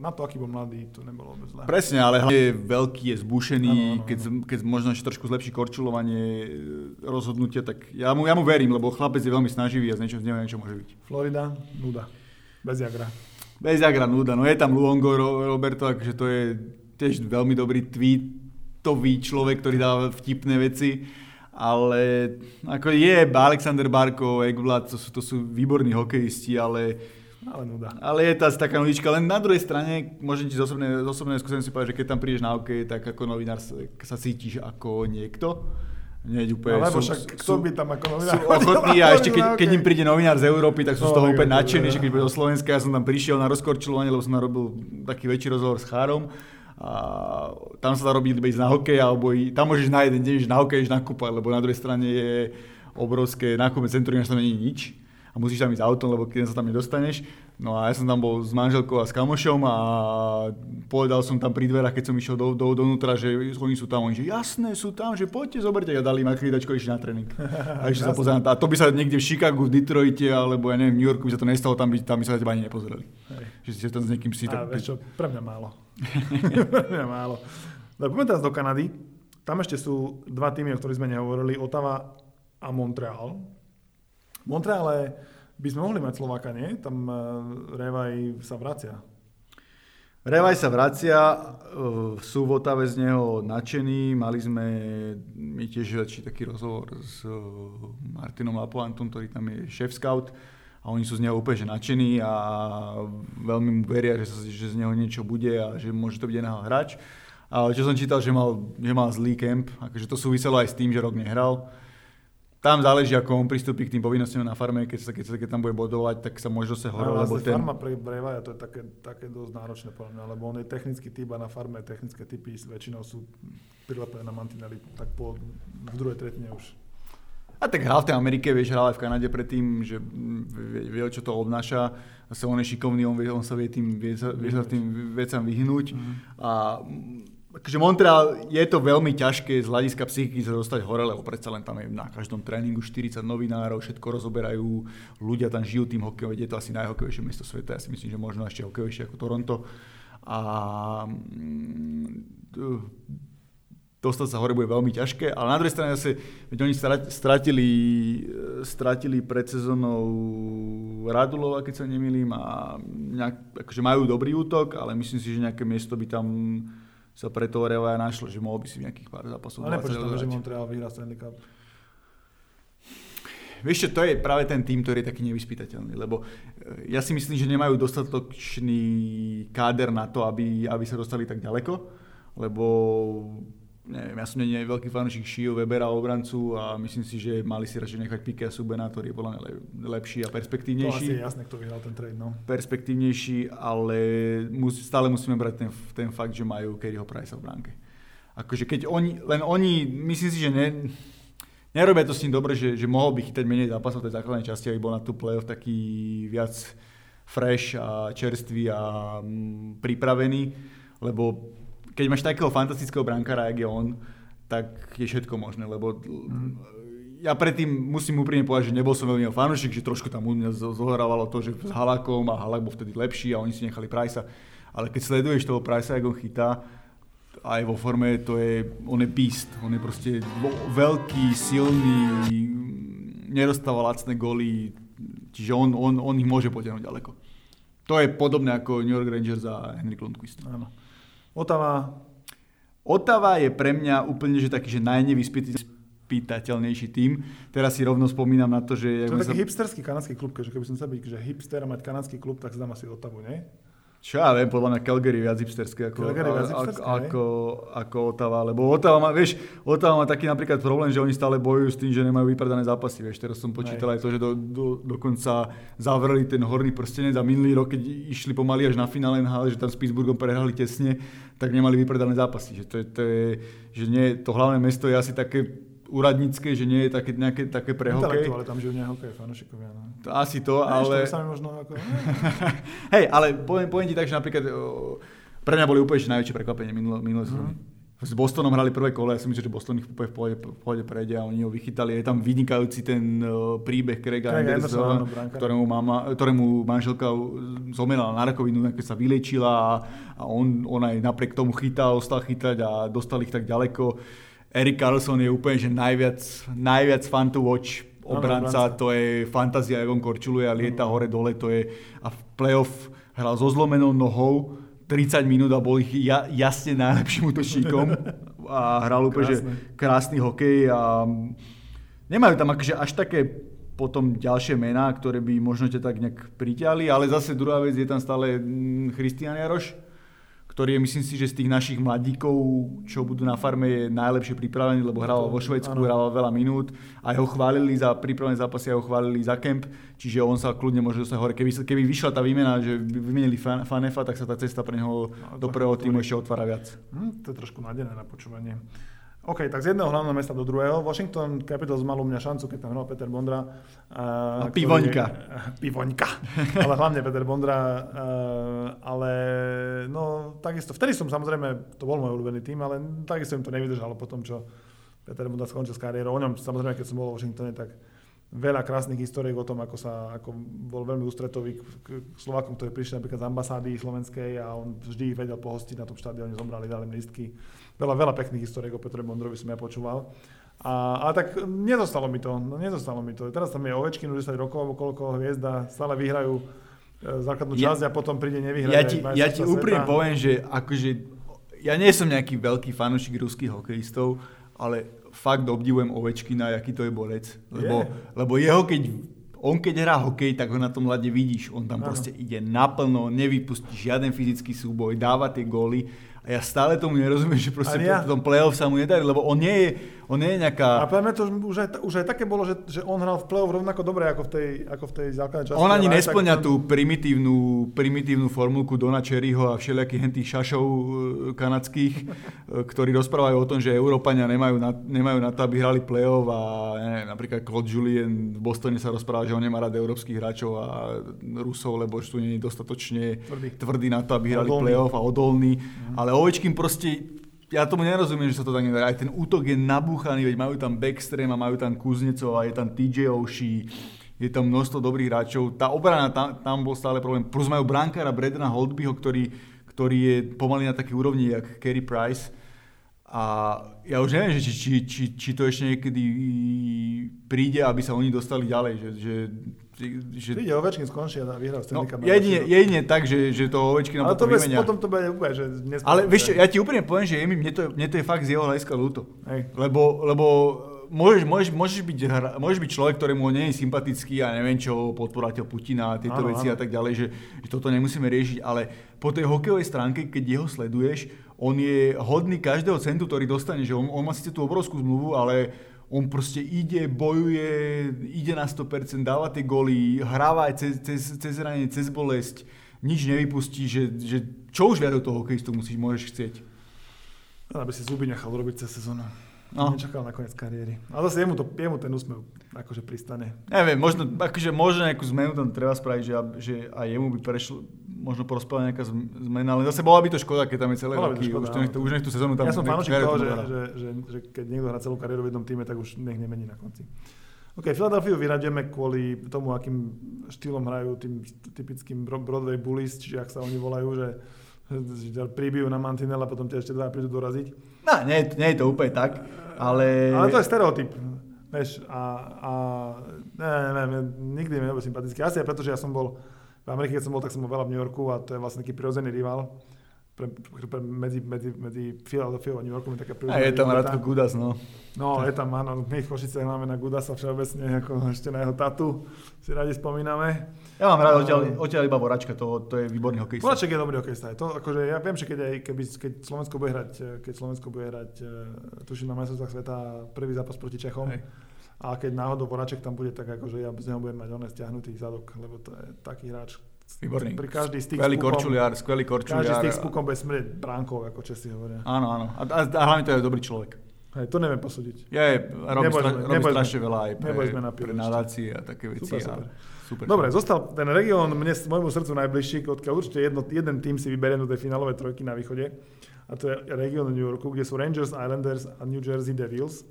na to, aký bol mladý, to nebolo vôbec zlé. Presne, ale hlavne je veľký, je zbušený, ano, ano, keď, keď možno ešte trošku zlepší korčulovanie e, rozhodnutia, tak ja mu, ja mu verím, lebo chlapec je veľmi snaživý a z niečo z neho niečo môže byť. Florida, nuda. Bez jagra. Bez jagra, nuda. No je tam Luongo Roberto, akože to je tiež veľmi dobrý tweetový človek, ktorý dáva vtipné veci ale ako je Alexander Barkov, Ekblad, to sú, to sú výborní hokejisti, ale ale nuda. Ale je tá taká nudička. Len na druhej strane, môžem ti z osobnej, z osobnej skúsenosti povedať, že keď tam prídeš na hokej, tak ako novinár sa, cítiš ako niekto. Hneď úplne No, lebo sú, však sú, kto by tam ako novinár sú ochotní a ešte keď, keď im príde novinár z Európy, tak sú z No, toho tak úplne ako, nadšení, ja. že keď bude do Slovenska, ja som tam prišiel na rozkorčulovanie, lebo som narobil taký väčší rozhovor s Chárom a tam sa dá robiť ísť na hokej, alebo i, tam môžeš na jeden deň ísť na hokej, ísť nakúpať, lebo na druhej strane je obrovské nákupné centrum, že tam je nič a musíš tam ísť autom, lebo keď sa tam nedostaneš. No a ja som tam bol s manželkou a s kamošom a povedal som tam pri dverách, keď som išiel do, do, dovnútra, že oni sú tam, oni že jasné, sú tam, že poďte, zoberte a dali ma chvíľačko išli na tréning. A ešte sa pozerám, a to by sa niekde v Chicagu, v Detroite alebo ja neviem, v New Yorku by sa to nestalo, tam by, tam by sa na teba ani nepozerali. Hej. Že si tam s niekým si A tak... vieš čo, pre mňa málo. pre mňa málo. Dobre, poďme teraz do Kanady. Tam ešte sú dva týmy, o ktorých sme nehovorili, Ottawa a Montreal. V Montreale by sme mohli mať Slováka, nie? Tam uh, Revaj sa vracia. Revaj sa vracia, eh, sú v Otave z neho nadšení, mali sme my tiež väčší taký rozhovor s eh, Martinom Lapoantom, ktorý tam je šéf scout a oni sú z neho úplne že nadšení a veľmi mu veria, že, sa, že z neho niečo bude a že môže to byť aj hráč. Ale čo som čítal, že mal, že mal zlý kemp, akože to súviselo aj s tým, že rok nehral. Tam záleží, ako on pristúpi k tým povinnostiam na farme, keď, sa, keď, sa, keď tam bude bodovať, tak sa môže dosť hore, Ale lebo ten... farma pre Revaja to je také, také dosť náročné podľa mňa, lebo on je technický typ a na farme technické typy väčšinou sú prilepené na mantinely tak po v druhej tretine už. A tak hral v tej Amerike, vieš, hral aj v Kanade predtým, že vie, vie čo to obnáša. Zase on je šikovný, on, vie, on sa vie, tým, vie, sa, vie sa tým vecam vyhnúť. Mm. A akože Montreal je to veľmi ťažké z hľadiska psychiky sa dostať hore, lebo predsa len tam je na každom tréningu 40 novinárov, všetko rozoberajú, ľudia tam žijú tým hokejom, je to asi najhokejovejšie miesto sveta, ja si myslím, že možno ešte hokejovejšie ako Toronto. A mm, dostať sa hore bude veľmi ťažké, ale na druhej strane zase, veď oni stratili, stratili pred sezónou Radulova, keď sa nemýlim, a nejak, akože majú dobrý útok, ale myslím si, že nejaké miesto by tam sa pre toho Revaja našlo, že mohol by si v nejakých pár zápasov Ale nepočítam, že Montreal vyhrá Stanley Cup. Vieš čo, to je práve ten tým, ktorý je taký nevyspytateľný, lebo e, ja si myslím, že nemajú dostatočný káder na to, aby, aby sa dostali tak ďaleko, lebo neviem, ja som nie, nie veľký fanúšik Šio, Webera, obrancu a myslím si, že mali si radšej nechať Pike a Subena, ktorý je podľa mňa lepší a perspektívnejší. To asi je jasné, kto vyhral ten trade, no. Perspektívnejší, ale mus, stále musíme brať ten, ten fakt, že majú Kerryho Price'a v bránke. Akože keď oni, len oni, myslím si, že ne, nerobia to s ním dobre, že, že mohol by chytať menej zápasov v tej základnej časti, aby bol na tú playoff taký viac fresh a čerstvý a mm, pripravený, lebo keď máš takého fantastického brankára, jak je on, tak je všetko možné, lebo mm. ja predtým musím úprimne povedať, že nebol som veľmi fanúšik, že trošku tam u mňa zohrávalo to, že s Halakom a Halak bol vtedy lepší a oni si nechali Pricea. Ale keď sleduješ toho Pricea, ako on chytá, aj vo forme, to je, on je beast, on je proste veľký, silný, nedostáva lacné goly, čiže on, on, on ich môže potiahnuť ďaleko. To je podobné ako New York Rangers a Henrik Lundqvist. Áno. Otava. Otava je pre mňa úplne že taký, že najnevyspytateľnejší tým. Teraz si rovno spomínam na to, že... To je taký sa... hipsterský kanadský klub, že keby som sa byť, že hipster a mať kanadský klub, tak si dám asi Otavu, nie? Čo ja viem, podľa mňa Calgary viac hipsterské ako, Calgary viac hipsterské, ako, ako, ako Otava, lebo Otava má, vieš, Otava má taký napríklad problém, že oni stále bojujú s tým, že nemajú vypredané zápasy, vieš, teraz som počítal aj, aj to, že do, do, dokonca zavreli ten horný prstenec a minulý rok, keď išli pomaly až na finále NHL, že tam s Pittsburghom prehrali tesne, tak nemali vypredané zápasy, že to je, to je že nie, to hlavné mesto je asi také úradnícke, že nie je také, nejaké, také pre hokej. ale tam žijú nie hokej, fanúšikovia. No. To asi to, Než, ale... To možno ako... Hej, ale poviem, poviem ti tak, že napríklad o, pre mňa boli úplne najväčšie prekvapenie minulé, minulé mm. S Bostonom hrali prvé kole, ja si myslím, že Boston ich úplne v pohode, v pohode prejde a oni ho vychytali. Je tam vynikajúci ten príbeh Craiga Craig Andersona, ktorému, mama, ktorému manželka zomrela na rakovinu, keď sa vylečila a, a on, on aj napriek tomu chytal, ostal chytať a dostal ich tak ďaleko. Erik Carlson je úplne že najviac, najviac fun to watch. Obranca, ano, to je fantázia, on korčuluje a lieta hore dole, to je a v playoff hral so zlomenou nohou 30 minút a bol ich ja, jasne najlepším útočníkom. A hral úplne že krásny hokej a nemajú tam akože až také potom ďalšie mená, ktoré by možno ťa tak nejak priťali, ale zase druhá vec je tam stále Christian Jaroš, ktorý je myslím si, že z tých našich mladíkov, čo budú na farme, je najlepšie pripravený, lebo hral vo Švedsku, hral veľa minút. Aj ho chválili za prípravné zápasy, aj ho chválili za kemp, čiže on sa kľudne môže dostať hore. Keby, keby vyšla tá výmena, že vymenili Fanefa, tak sa tá cesta pre neho no, do prvého týmu ešte otvára viac. Hm, to je trošku nádené na počúvanie. OK, tak z jedného hlavného mesta do druhého. Washington Capitals mal u mňa šancu, keď tam hral Peter Bondra. Uh, a pivoňka. Ktorý, pivoňka. ale hlavne Peter Bondra. Uh, ale no, takisto, vtedy som samozrejme, to bol môj obľúbený tým, ale takisto im to nevydržalo po tom, čo Peter Bondra skončil s kariérou. O ňom samozrejme, keď som bol v Washingtone, tak veľa krásnych históriek o tom, ako sa ako bol veľmi ústretový k Slovákom, ktorí prišli napríklad z ambasády slovenskej a on vždy ich vedel pohostiť na tom štadióne, zomrali, dali listky. Veľa, veľa pekných históriek o Petre Bondrovi som ja počúval. A, a tak nezostalo mi to, no nezostalo mi to. Teraz tam je Ovečkin už 10 rokov, koľko hviezda, stále vyhrajú e, základnú časť ja, a potom príde nevyhrať. Ja ti, ja ti úprimne poviem, že akože, ja nie som nejaký veľký fanúšik ruských hokejistov, ale fakt obdivujem Ovečkina, aký to je borec. Lebo, yeah. lebo jeho keď on keď hrá hokej, tak ho na tom ľade vidíš. On tam ano. proste ide naplno, nevypustí žiaden fyzický súboj, dáva tie góly a ja stále tomu nerozumiem, že proste ja. po tom playoff sa mu nedarí, lebo on nie je, on nie je nejaká... A pre mňa to už aj, už aj také bolo, že, že on hral v playoff rovnako dobre ako v tej, ako v tej základnej časti. On ani nesplňa tak... tú primitívnu, primitívnu formulku Dona Cherryho a všelijakých hentých šašov e, kanadských, e, ktorí rozprávajú o tom, že Európania nemajú na, nemajú na to, aby hrali playoff a neviem, napríklad Claude Julien v Bostone sa rozpráva, že on nemá rád európskych hráčov a Rusov, lebo sú nie dostatočne tvrdý, tvrdý na to, aby hrali odolný. playoff a odolný. Mm. Ale Ovečkin proste, ja tomu nerozumiem, že sa to tak nedá. Aj ten útok je nabúchaný, veď majú tam Backstream a majú tam Kuznecov a je tam TJ Oshie, je tam množstvo dobrých hráčov. Tá obrana, tam, tam bol stále problém. Plus majú brankára Bredna Holdbyho, ktorý, ktorý je pomaly na takej úrovni, jak Kerry Price. A ja už neviem, že či, či, či, či to ešte niekedy príde, aby sa oni dostali ďalej. Že, že že... Príde Ovečkin skončí a vyhrá Stanley no, jedine, jedine tak, že, že to Ovečkin Ale to bez, potom to bude úplne, že Ale vieš ja ti úplne poviem, že mne to, mne to je fakt z jeho hľadiska ľúto. Hej. Lebo, lebo môžeš, môžeš, môžeš, byť, môžeš byť človek, ktorému nie je sympatický a neviem čo, podporateľ Putina a tieto áno, veci áno. a tak ďalej, že, že toto nemusíme riešiť, ale po tej hokejovej stránke, keď jeho sleduješ, on je hodný každého centu, ktorý dostane, že on, on má síce tú obrovskú zmluvu, ale on proste ide, bojuje, ide na 100%, dáva tie goly, hráva aj cez, cez, cez ranie, cez bolesť, nič nevypustí, že, že čo už viac do toho hokejistu musíš, môžeš chcieť. Aby si zuby nechal robiť cez sezónu. No. Nečakal na koniec kariéry. Ale zase jemu, to, jemu ten úsmev akože pristane. Neviem, možno, akože možno nejakú zmenu tam treba spraviť, že, že aj jemu by prešlo, možno porozpráva nejaká zmena, ale zase bola by to škoda, keď tam je celé roky, už, to, nech, už nech tú sezónu tam... Ja som fanúšik toho, že, že, že, že, keď niekto hrá celú kariéru v jednom týme, tak už nech nemení na konci. OK, Filadelfiu vyradíme kvôli tomu, akým štýlom hrajú tým typickým Broadway bullies, čiže ak sa oni volajú, že pribijú na mantinel a potom tie ešte dva prídu doraziť. No, nie, nie je to úplne tak, ale... Ale to je stereotyp. Vieš, a, a ne, ne, ne, nikdy mi nebol sympatický. Asi aj preto, že ja som bol, v Amerike, keď som bol, tak som bol veľa v New Yorku a to je vlastne taký prirodzený rival pre, pre, medzi, medzi, medzi Philadelphia a New Yorkom je taká A je tam Radko Gudas, no. No, je tam, áno, my v Košiciach máme na Gudasa všeobecne, ako ešte na jeho tatu, si radi spomíname. Ja mám rád odtiaľ, odtiaľ iba Voračka, to, to je výborný hokejista. Voraček je dobrý hokejista. To, akože, ja viem, že keď, aj, keby, keď Slovensko bude hrať, keď Slovensko bude hrať, e, tuším na majstrovstvách sveta, prvý zápas proti Čechom, Hej. A keď náhodou Voraček tam bude, tak akože ja z neho budem mať oné stiahnutý zadok, lebo to je taký hráč, Výborný. Pri každý styk skvelý pukom, korčuliar, skvelý korčuliar. Každý styk s pukom bude smrieť bránkou, ako Česi hovoria. Áno, áno. A, a, a hlavne to je dobrý človek. Hej, to neviem posúdiť. Je, robí, stra, robí strašne veľa aj pre, pre nadácie a také veci. Super, super. A super Dobre, zostal ten región mne, môjmu srdcu najbližší, odkiaľ určite jedno, jeden tým si vyberie do tej finálovej trojky na východe. A to je región New Yorku, kde sú Rangers, Islanders a New Jersey Devils.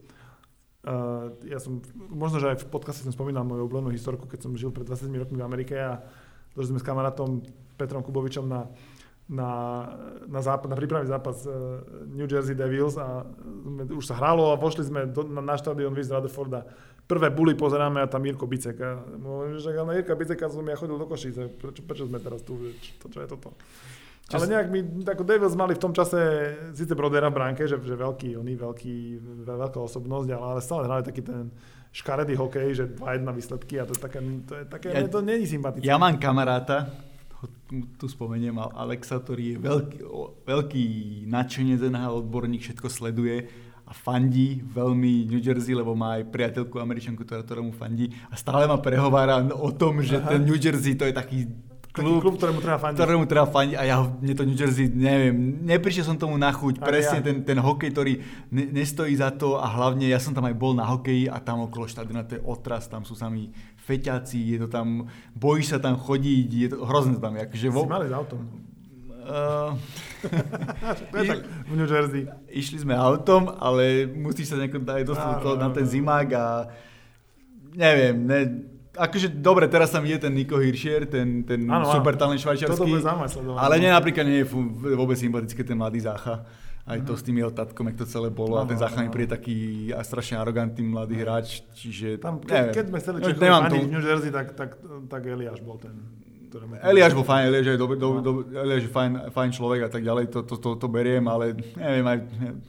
Uh, ja som, možno, že aj v podcaste som spomínal moju obľúbenú historku, keď som žil pred 20 rokmi v Amerike a Došli sme s kamarátom Petrom Kubovičom na, na, na, zápas, na prípravný zápas uh, New Jersey Devils a sme, už sa hralo a vošli sme do, na, na štadión Wiz Rutherforda. Prvé buly pozeráme a tam Mirko Bicek. A, že na Mirka Biceka som ja chodil do Košice. Prečo, prečo sme teraz tu? Čo, čo je toto? Čo Ale nejak mi, ako Devils mali v tom čase síce Brodera v bránke, že, že veľký, oný veľký, veľká osobnosť, ale, ale stále hrali taký ten škaredý hokej, že 2-1 výsledky a to je také, to je také, ja, to není sympatické. Ja mám kamaráta, tu spomeniem Alexa, ktorý je veľký, veľký nadšenec NHL, odborník, všetko sleduje a fandí veľmi New Jersey, lebo má aj priateľku američanku, ktorá, ktorá mu fandí a stále ma prehovára o tom, že Aha. ten New Jersey to je taký klub, klub ktorému treba fandiť. Ktorému treba fandiť a ja mne to New Jersey, neviem, neprišiel som tomu na chuť, a presne ja. ten, ten hokej, ktorý ne, nestojí za to a hlavne ja som tam aj bol na hokeji a tam okolo štadiona to je otras, tam sú sami feťaci, je to tam, bojíš sa tam chodiť, je to hrozné tam. Akože vo... Si mali s autom. Uh, to je tak v New Jersey. Išli sme autom, ale musíš sa nejako dať dostať na ten zimák a neviem, ne, akože dobre, teraz tam ide ten Nico Hirscher, ten, ten ano, super talent švajčiarsky. Ale nie, napríklad nie je vôbec sympatické ten mladý Zácha. Aj to mm. s tým jeho tatkom, jak to celé bolo. No, a ten Zácha mi príde taký a strašne arogantný mladý hráč. Čiže, tam, ke, keď sme chceli no, Čechov v New Jersey, tak, tak, tak Eliáš bol ten ktorému... Eliáš bol fajn, Eliáš je, do, do, do, Eliáš je fajn, fajn človek a tak ďalej, to, to, to, to beriem, ale neviem, aj,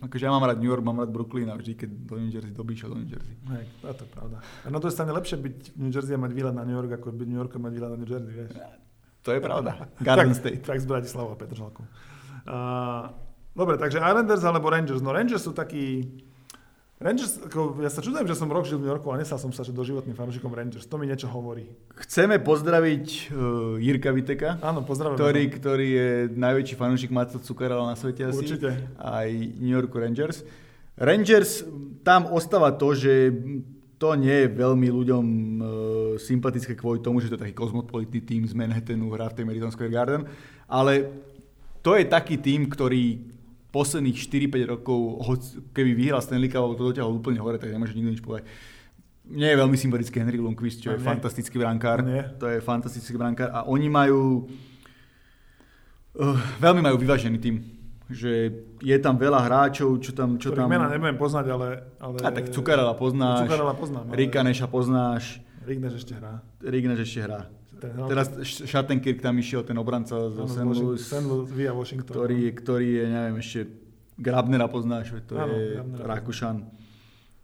akože ja mám rád New York, mám rád Brooklyn a vždy, keď do New Jersey dobíš do New Jersey. Hej, to je pravda. A na to je stane lepšie byť v New Jersey a mať výlet na New York, ako byť v New York a mať výlet na New Jersey, vieš. To je pravda. Garden tak, State. Tak z Bratislava Petržalku. Uh, dobre, takže Islanders alebo Rangers. No Rangers sú takí Rangers, ako, ja sa čudujem, že som rok žil v New Yorku a nestal som sa že doživotným fanúšikom Rangers. To mi niečo hovorí. Chceme pozdraviť uh, Jirka Viteka, Áno, pozdravím. Ktorý, ktorý je najväčší fanúšik Mato Cukarala na svete asi. Určite. Aj New Yorku Rangers. Rangers, tam ostáva to, že to nie je veľmi ľuďom uh, sympatické kvôli tomu, že to je taký kozmopolitný tým z Manhattanu, hrá v tej Madison Square Garden, ale to je taký tým, ktorý posledných 4-5 rokov, keby vyhral Stanley Cup, to dotiahol úplne hore, tak nemôže nikto nič povedať. Nie je veľmi sympatický Henry Lundqvist, čo je nie. fantastický brankár. Nie. To je fantastický brankár a oni majú uh, veľmi majú vyvážený tým že je tam veľa hráčov, čo tam... Čo tam... mena nebudem poznať, ale... ale... A tak Cukarela poznáš, Cukarela poznám, ale... Rikaneša poznáš. Rigneš ešte hrá. Rigneš ešte hrá. Teraz Schattenkirk tam išiel, ten obranca zo St. Louis, via Washington. Ktorý, no. ktorý je, neviem, ešte Grabnera poznáš, to ano, je Rakúšan.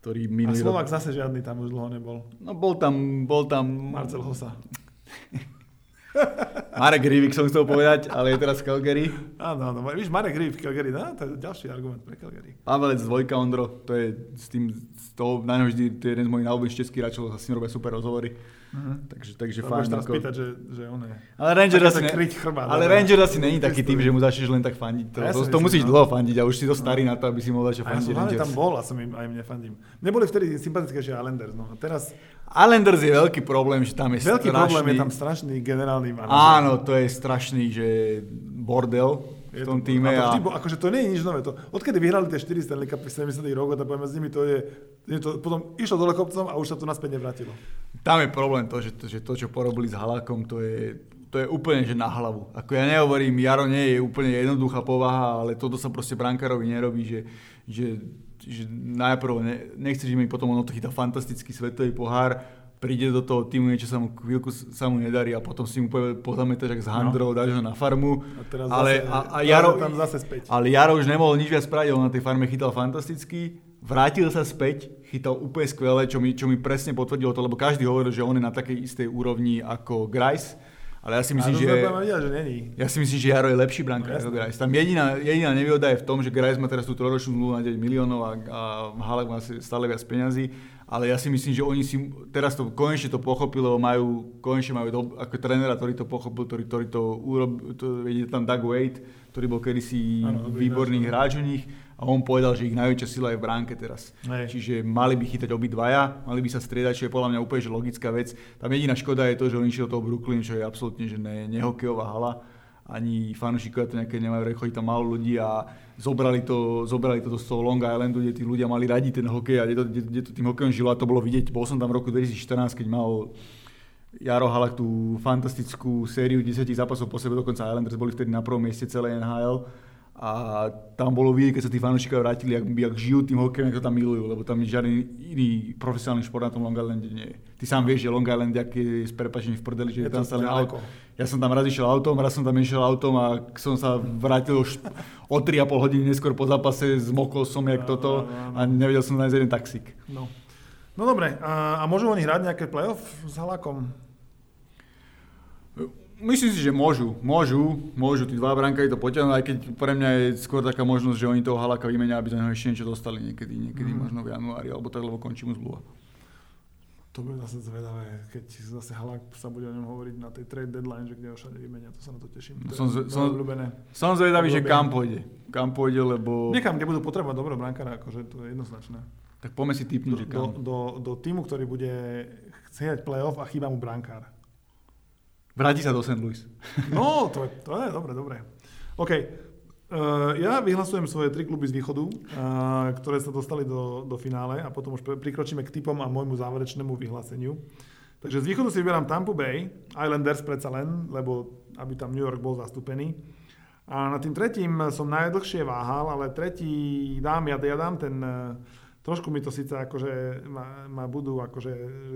Ktorý minulý A Slovak rok... zase žiadny tam už dlho nebol. No bol tam, bol tam... Marcel Hosa. Marek Rivik som chcel povedať, ale je teraz v Calgary. Áno, áno. Víš, Marek Rivik v Calgary, no, to je ďalší argument pre Calgary. Pavelec z Vojka Ondro, to je s tým, z toho, na vždy, to je jeden z mojich najobľúbenejších českých hráčov, sa s ním robia super rozhovory. Uh-huh. Takže, takže fajn. teraz ako... pýtať, že, že on je... Ale Ranger asi, ne... chrbát, ale Ranger asi není taký tým, že mu začneš len tak fandiť. To, ja to, to, musíš no. dlho fandiť a už si to starý no. na to, aby si mohol začať fandiť ja som tam bol a som im aj mne fandím. Neboli vtedy sympatickejšie Islanders, no. Teraz... Islanders je veľký problém, že tam je veľký strašný... problém je tam strašný generálny manažer. Áno, to je strašný, že bordel v tom týme. A to, vždy, a... akože to nie je nič nové. To, odkedy vyhrali tie 4 Stanley Cup 70 rokov, tak poviem, s nimi to je, je to, potom išlo dole kopcom a už sa to naspäť nevrátilo. Tam je problém to, že to, že to čo porobili s Halákom, to je, to je úplne že na hlavu. Ako ja nehovorím, Jaro nie je úplne jednoduchá povaha, ale toto sa proste brankárovi nerobí, že, že, že najprv ne, nechceš mi potom on to chytá fantastický svetový pohár, príde do toho týmu, niečo sa mu chvíľku sa mu nedarí a potom si mu pozametáš ak s Handrou, no. dáš ho na farmu. A teraz ale, zase, a, a Jaro, tam zase späť. Ale Jaro už nemohol nič viac spraviť, on na tej farme chytal fantasticky, vrátil sa späť, chytal úplne skvelé, čo mi, čo mi presne potvrdilo to, lebo každý hovoril, že on je na takej istej úrovni ako Grice. Ale ja si myslím, že, vedel, že není. ja si myslím, že Jaro je lepší brankár no, ako Grice. Tam jediná, jediná nevýhoda je v tom, že Grice má teraz tú trojročnú zmluvu na 9 miliónov a, a Halek má stále viac peňazí ale ja si myslím, že oni si teraz to konečne to pochopili, lebo majú, konečne majú do, ako trénera, ktorý to pochopil, ktorý, ktorý to urobil, to, je tam Doug Wade, ktorý bol kedysi ano, výborný hráč u nich a on povedal, že ich najväčšia sila je v bránke teraz. Hej. Čiže mali by chytať obidvaja, mali by sa striedať, čo je podľa mňa úplne že logická vec. Tam jediná škoda je to, že oni išli do toho Brooklyn, čo je absolútne že ne, nehokejová hala ani fanúšikovia to nejaké nemajú, chodí tam málo ľudí a zobrali to, zobrali to do toho Long Islandu, kde tí ľudia mali radi ten hokej a kde to, kde, kde to tým hokejom žilo a to bolo vidieť. Bol som tam v roku 2014, keď mal Jaro Halak tú fantastickú sériu 10 zápasov po sebe, dokonca Islanders boli vtedy na prvom mieste celé NHL a tam bolo vidieť, keď sa tí fanúšikovia vrátili, jak, jak žijú tým hokejom, ako to tam milujú, lebo tam žiadny iný profesionálny šport na tom Long Islande nie je. Ty sám vieš, že Long Island, aký je s prepačením v prdeli, že je tam stále auto. Ja som tam raz išiel autom, raz som tam išiel autom a som sa vrátil už o 3,5 hodiny neskôr po zápase, zmokol som jak toto a nevedel som nájsť jeden taxík. No. No dobre, a, a môžu oni hrať nejaké playoff s Halakom? Myslím si, že môžu, môžu, môžu tí dva brankári to potiahnuť, aj keď pre mňa je skôr taká možnosť, že oni toho Halaka vymenia, aby za neho ešte niečo dostali niekedy, niekedy mm. možno v januári, alebo tak, lebo končí mu zmluva. To bude zase zvedavé, keď zase Halak sa bude o ňom hovoriť na tej trade deadline, že kde ho všade vymenia, to sa na to teším. To som, som, som zvedavý, že kam pôjde. Kam pôjde, lebo... Niekam, kde budú potrebovať dobrého brankára, akože to je jednoznačné. Tak poďme si typnúť, že kam. Do, do, do týmu, ktorý bude chcieť playoff a chýba mu brankár. Vráti sa do St. Louis. No, to je, to je dobre, dobre. OK. Uh, ja vyhlasujem svoje tri kluby z východu, uh, ktoré sa dostali do, do finále a potom už prikročíme k typom a môjmu záverečnému vyhláseniu. Takže z východu si vyberám Tampa Bay, Islanders predsa len, lebo aby tam New York bol zastúpený. A na tým tretím som najdlhšie váhal, ale tretí dám, ja, ja dám ten uh, trošku mi to síce akože ma, ma budú akože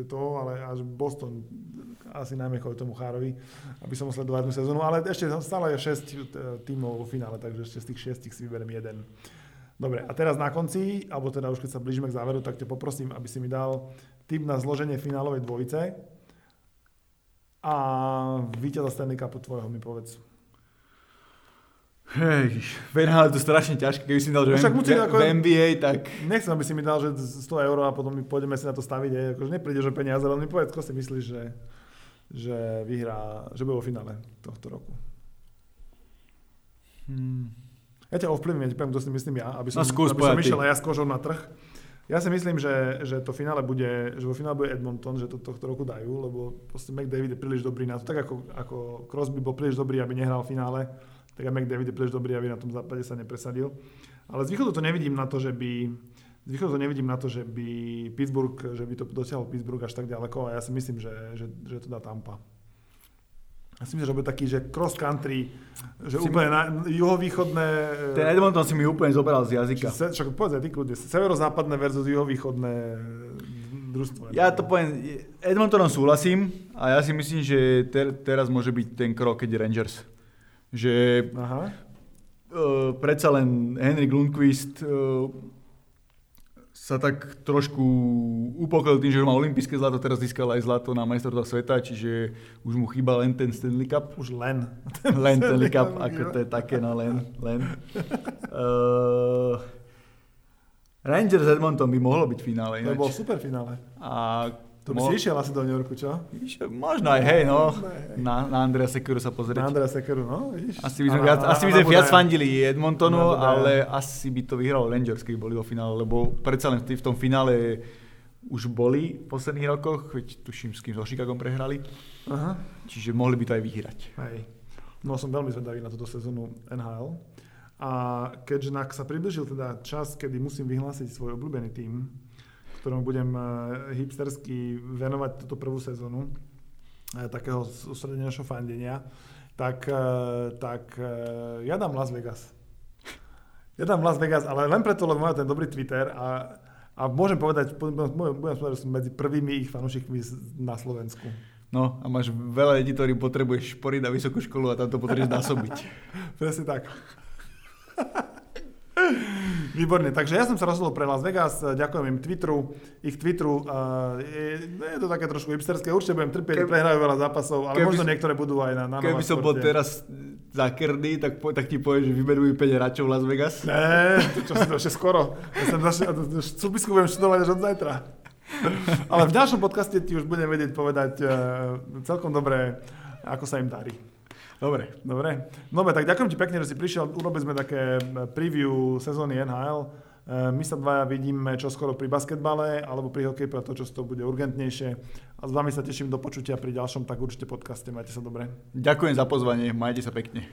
to, ale až Boston asi najmä kvôli tomu Chárovi, aby som sledovať tú sezónu, ale ešte stále je 6 tímov vo finále, takže ešte z tých 6 si vyberiem jeden. Dobre, a teraz na konci, alebo teda už keď sa blížime k záveru, tak ťa poprosím, aby si mi dal tip na zloženie finálovej dvojice a víťaza Stanley Cupu tvojho mi povedz. Hej, Benhal je to strašne ťažké, keby si mi dal, že v, ako, v NBA, tak... Nechcem, aby si mi dal, že 100 eur a potom pôjdeme si na to staviť, hej, akože neprídeš o peniaze, ale mi povedz, si myslíš, že, že vyhrá, že bude vo finále tohto roku. Hmm. Ja ťa ovplyvním, ja ti poviem, kto si myslím ja, aby som, no, skús, aby som išiel aj ja s kožou na trh. Ja si myslím, že, že to finále bude, že vo finále bude Edmonton, že to tohto roku dajú, lebo proste McDavid je príliš dobrý na to, tak ako, ako Crosby bol príliš dobrý, aby nehral v finále tak aj McDavid je príliš dobrý, aby na tom západe sa nepresadil. Ale z východu to nevidím na to, že by z východu to nevidím na to, že by Pittsburgh, že by to dosiahol Pittsburgh až tak ďaleko a ja si myslím, že, že, že to dá Tampa. Ja si myslím, že bude taký, že cross country, že si úplne na, juhovýchodné... Ten Edmonton si mi úplne zobral z jazyka. Se, však povedz ty kľudne, severozápadné versus juhovýchodné družstvo. Ja to poviem, Edmontonom súhlasím a ja si myslím, že ter, teraz môže byť ten krok, keď Rangers že Aha. Uh, predsa len Henrik Lundqvist uh, sa tak trošku upokojil tým, že má olympijské zlato, teraz získal aj zlato na majstrovstvách sveta, čiže už mu chýba len ten Stanley Cup. Už len. len Stanley Cup, ako to je také, no len. len. Uh, Rangers Edmonton by mohlo byť v finále. To bol super finále. A to by Mo- si išiel asi do New Yorku, čo? Možno aj, hej, no. Na, na Andrea Sekeru sa pozrieť. Na Andrea Sekeru, no, vidíš. Asi by sme viac, asi by sme viac fandili Edmontonu, ale asi by to vyhral Rangers, keby boli vo finále, lebo predsa len v tom finále už boli v posledných rokoch, veď tuším, s kým so Chicagom prehrali. Aha. Čiže mohli by to aj vyhrať. Hej. No som veľmi zvedavý na túto sezónu NHL. A keďže sa približil teda čas, kedy musím vyhlásiť svoj obľúbený tým, ktorom budem eh, hipstersky venovať túto prvú sezónu eh, takého sústredenejšieho fandenia, tak, eh, tak ja dám Las Vegas. Ja dám Las Vegas, ale len preto, lebo mám ten dobrý Twitter a, a môžem povedať, budem povedať, že som medzi prvými ich fanúšikmi na Slovensku. No a máš veľa ľudí, ktorí potrebuješ šporiť na vysokú školu a tam to potrebuješ násobiť. Presne tak. Výborne, takže ja som sa rozhodol pre Las Vegas, ďakujem im Twitteru, ich Twitteru, uh, je, je to také trošku hipsterské, určite budem trpieť, Keby, prehrajú veľa zápasov, ale keby, možno niektoré budú aj na, na Keby som bol teraz zakrný, tak, po, tak ti poviem, že vymenujú 5 hráčov Las Vegas. Ne, čo si to ešte skoro. Ja som súpisku budem študovať až od zajtra. Ale v ďalšom podcaste ti už budem vedieť povedať uh, celkom dobre, ako sa im darí. Dobre, dobre. Dobre, tak ďakujem ti pekne, že si prišiel. Urobili sme také eh, preview sezóny NHL. Eh, my sa dvaja vidíme čo skoro pri basketbale alebo pri hokeji, pretože to bude urgentnejšie. A s vami sa teším do počutia pri ďalšom tak určite podcaste. Majte sa dobre. Ďakujem za pozvanie, majte sa pekne.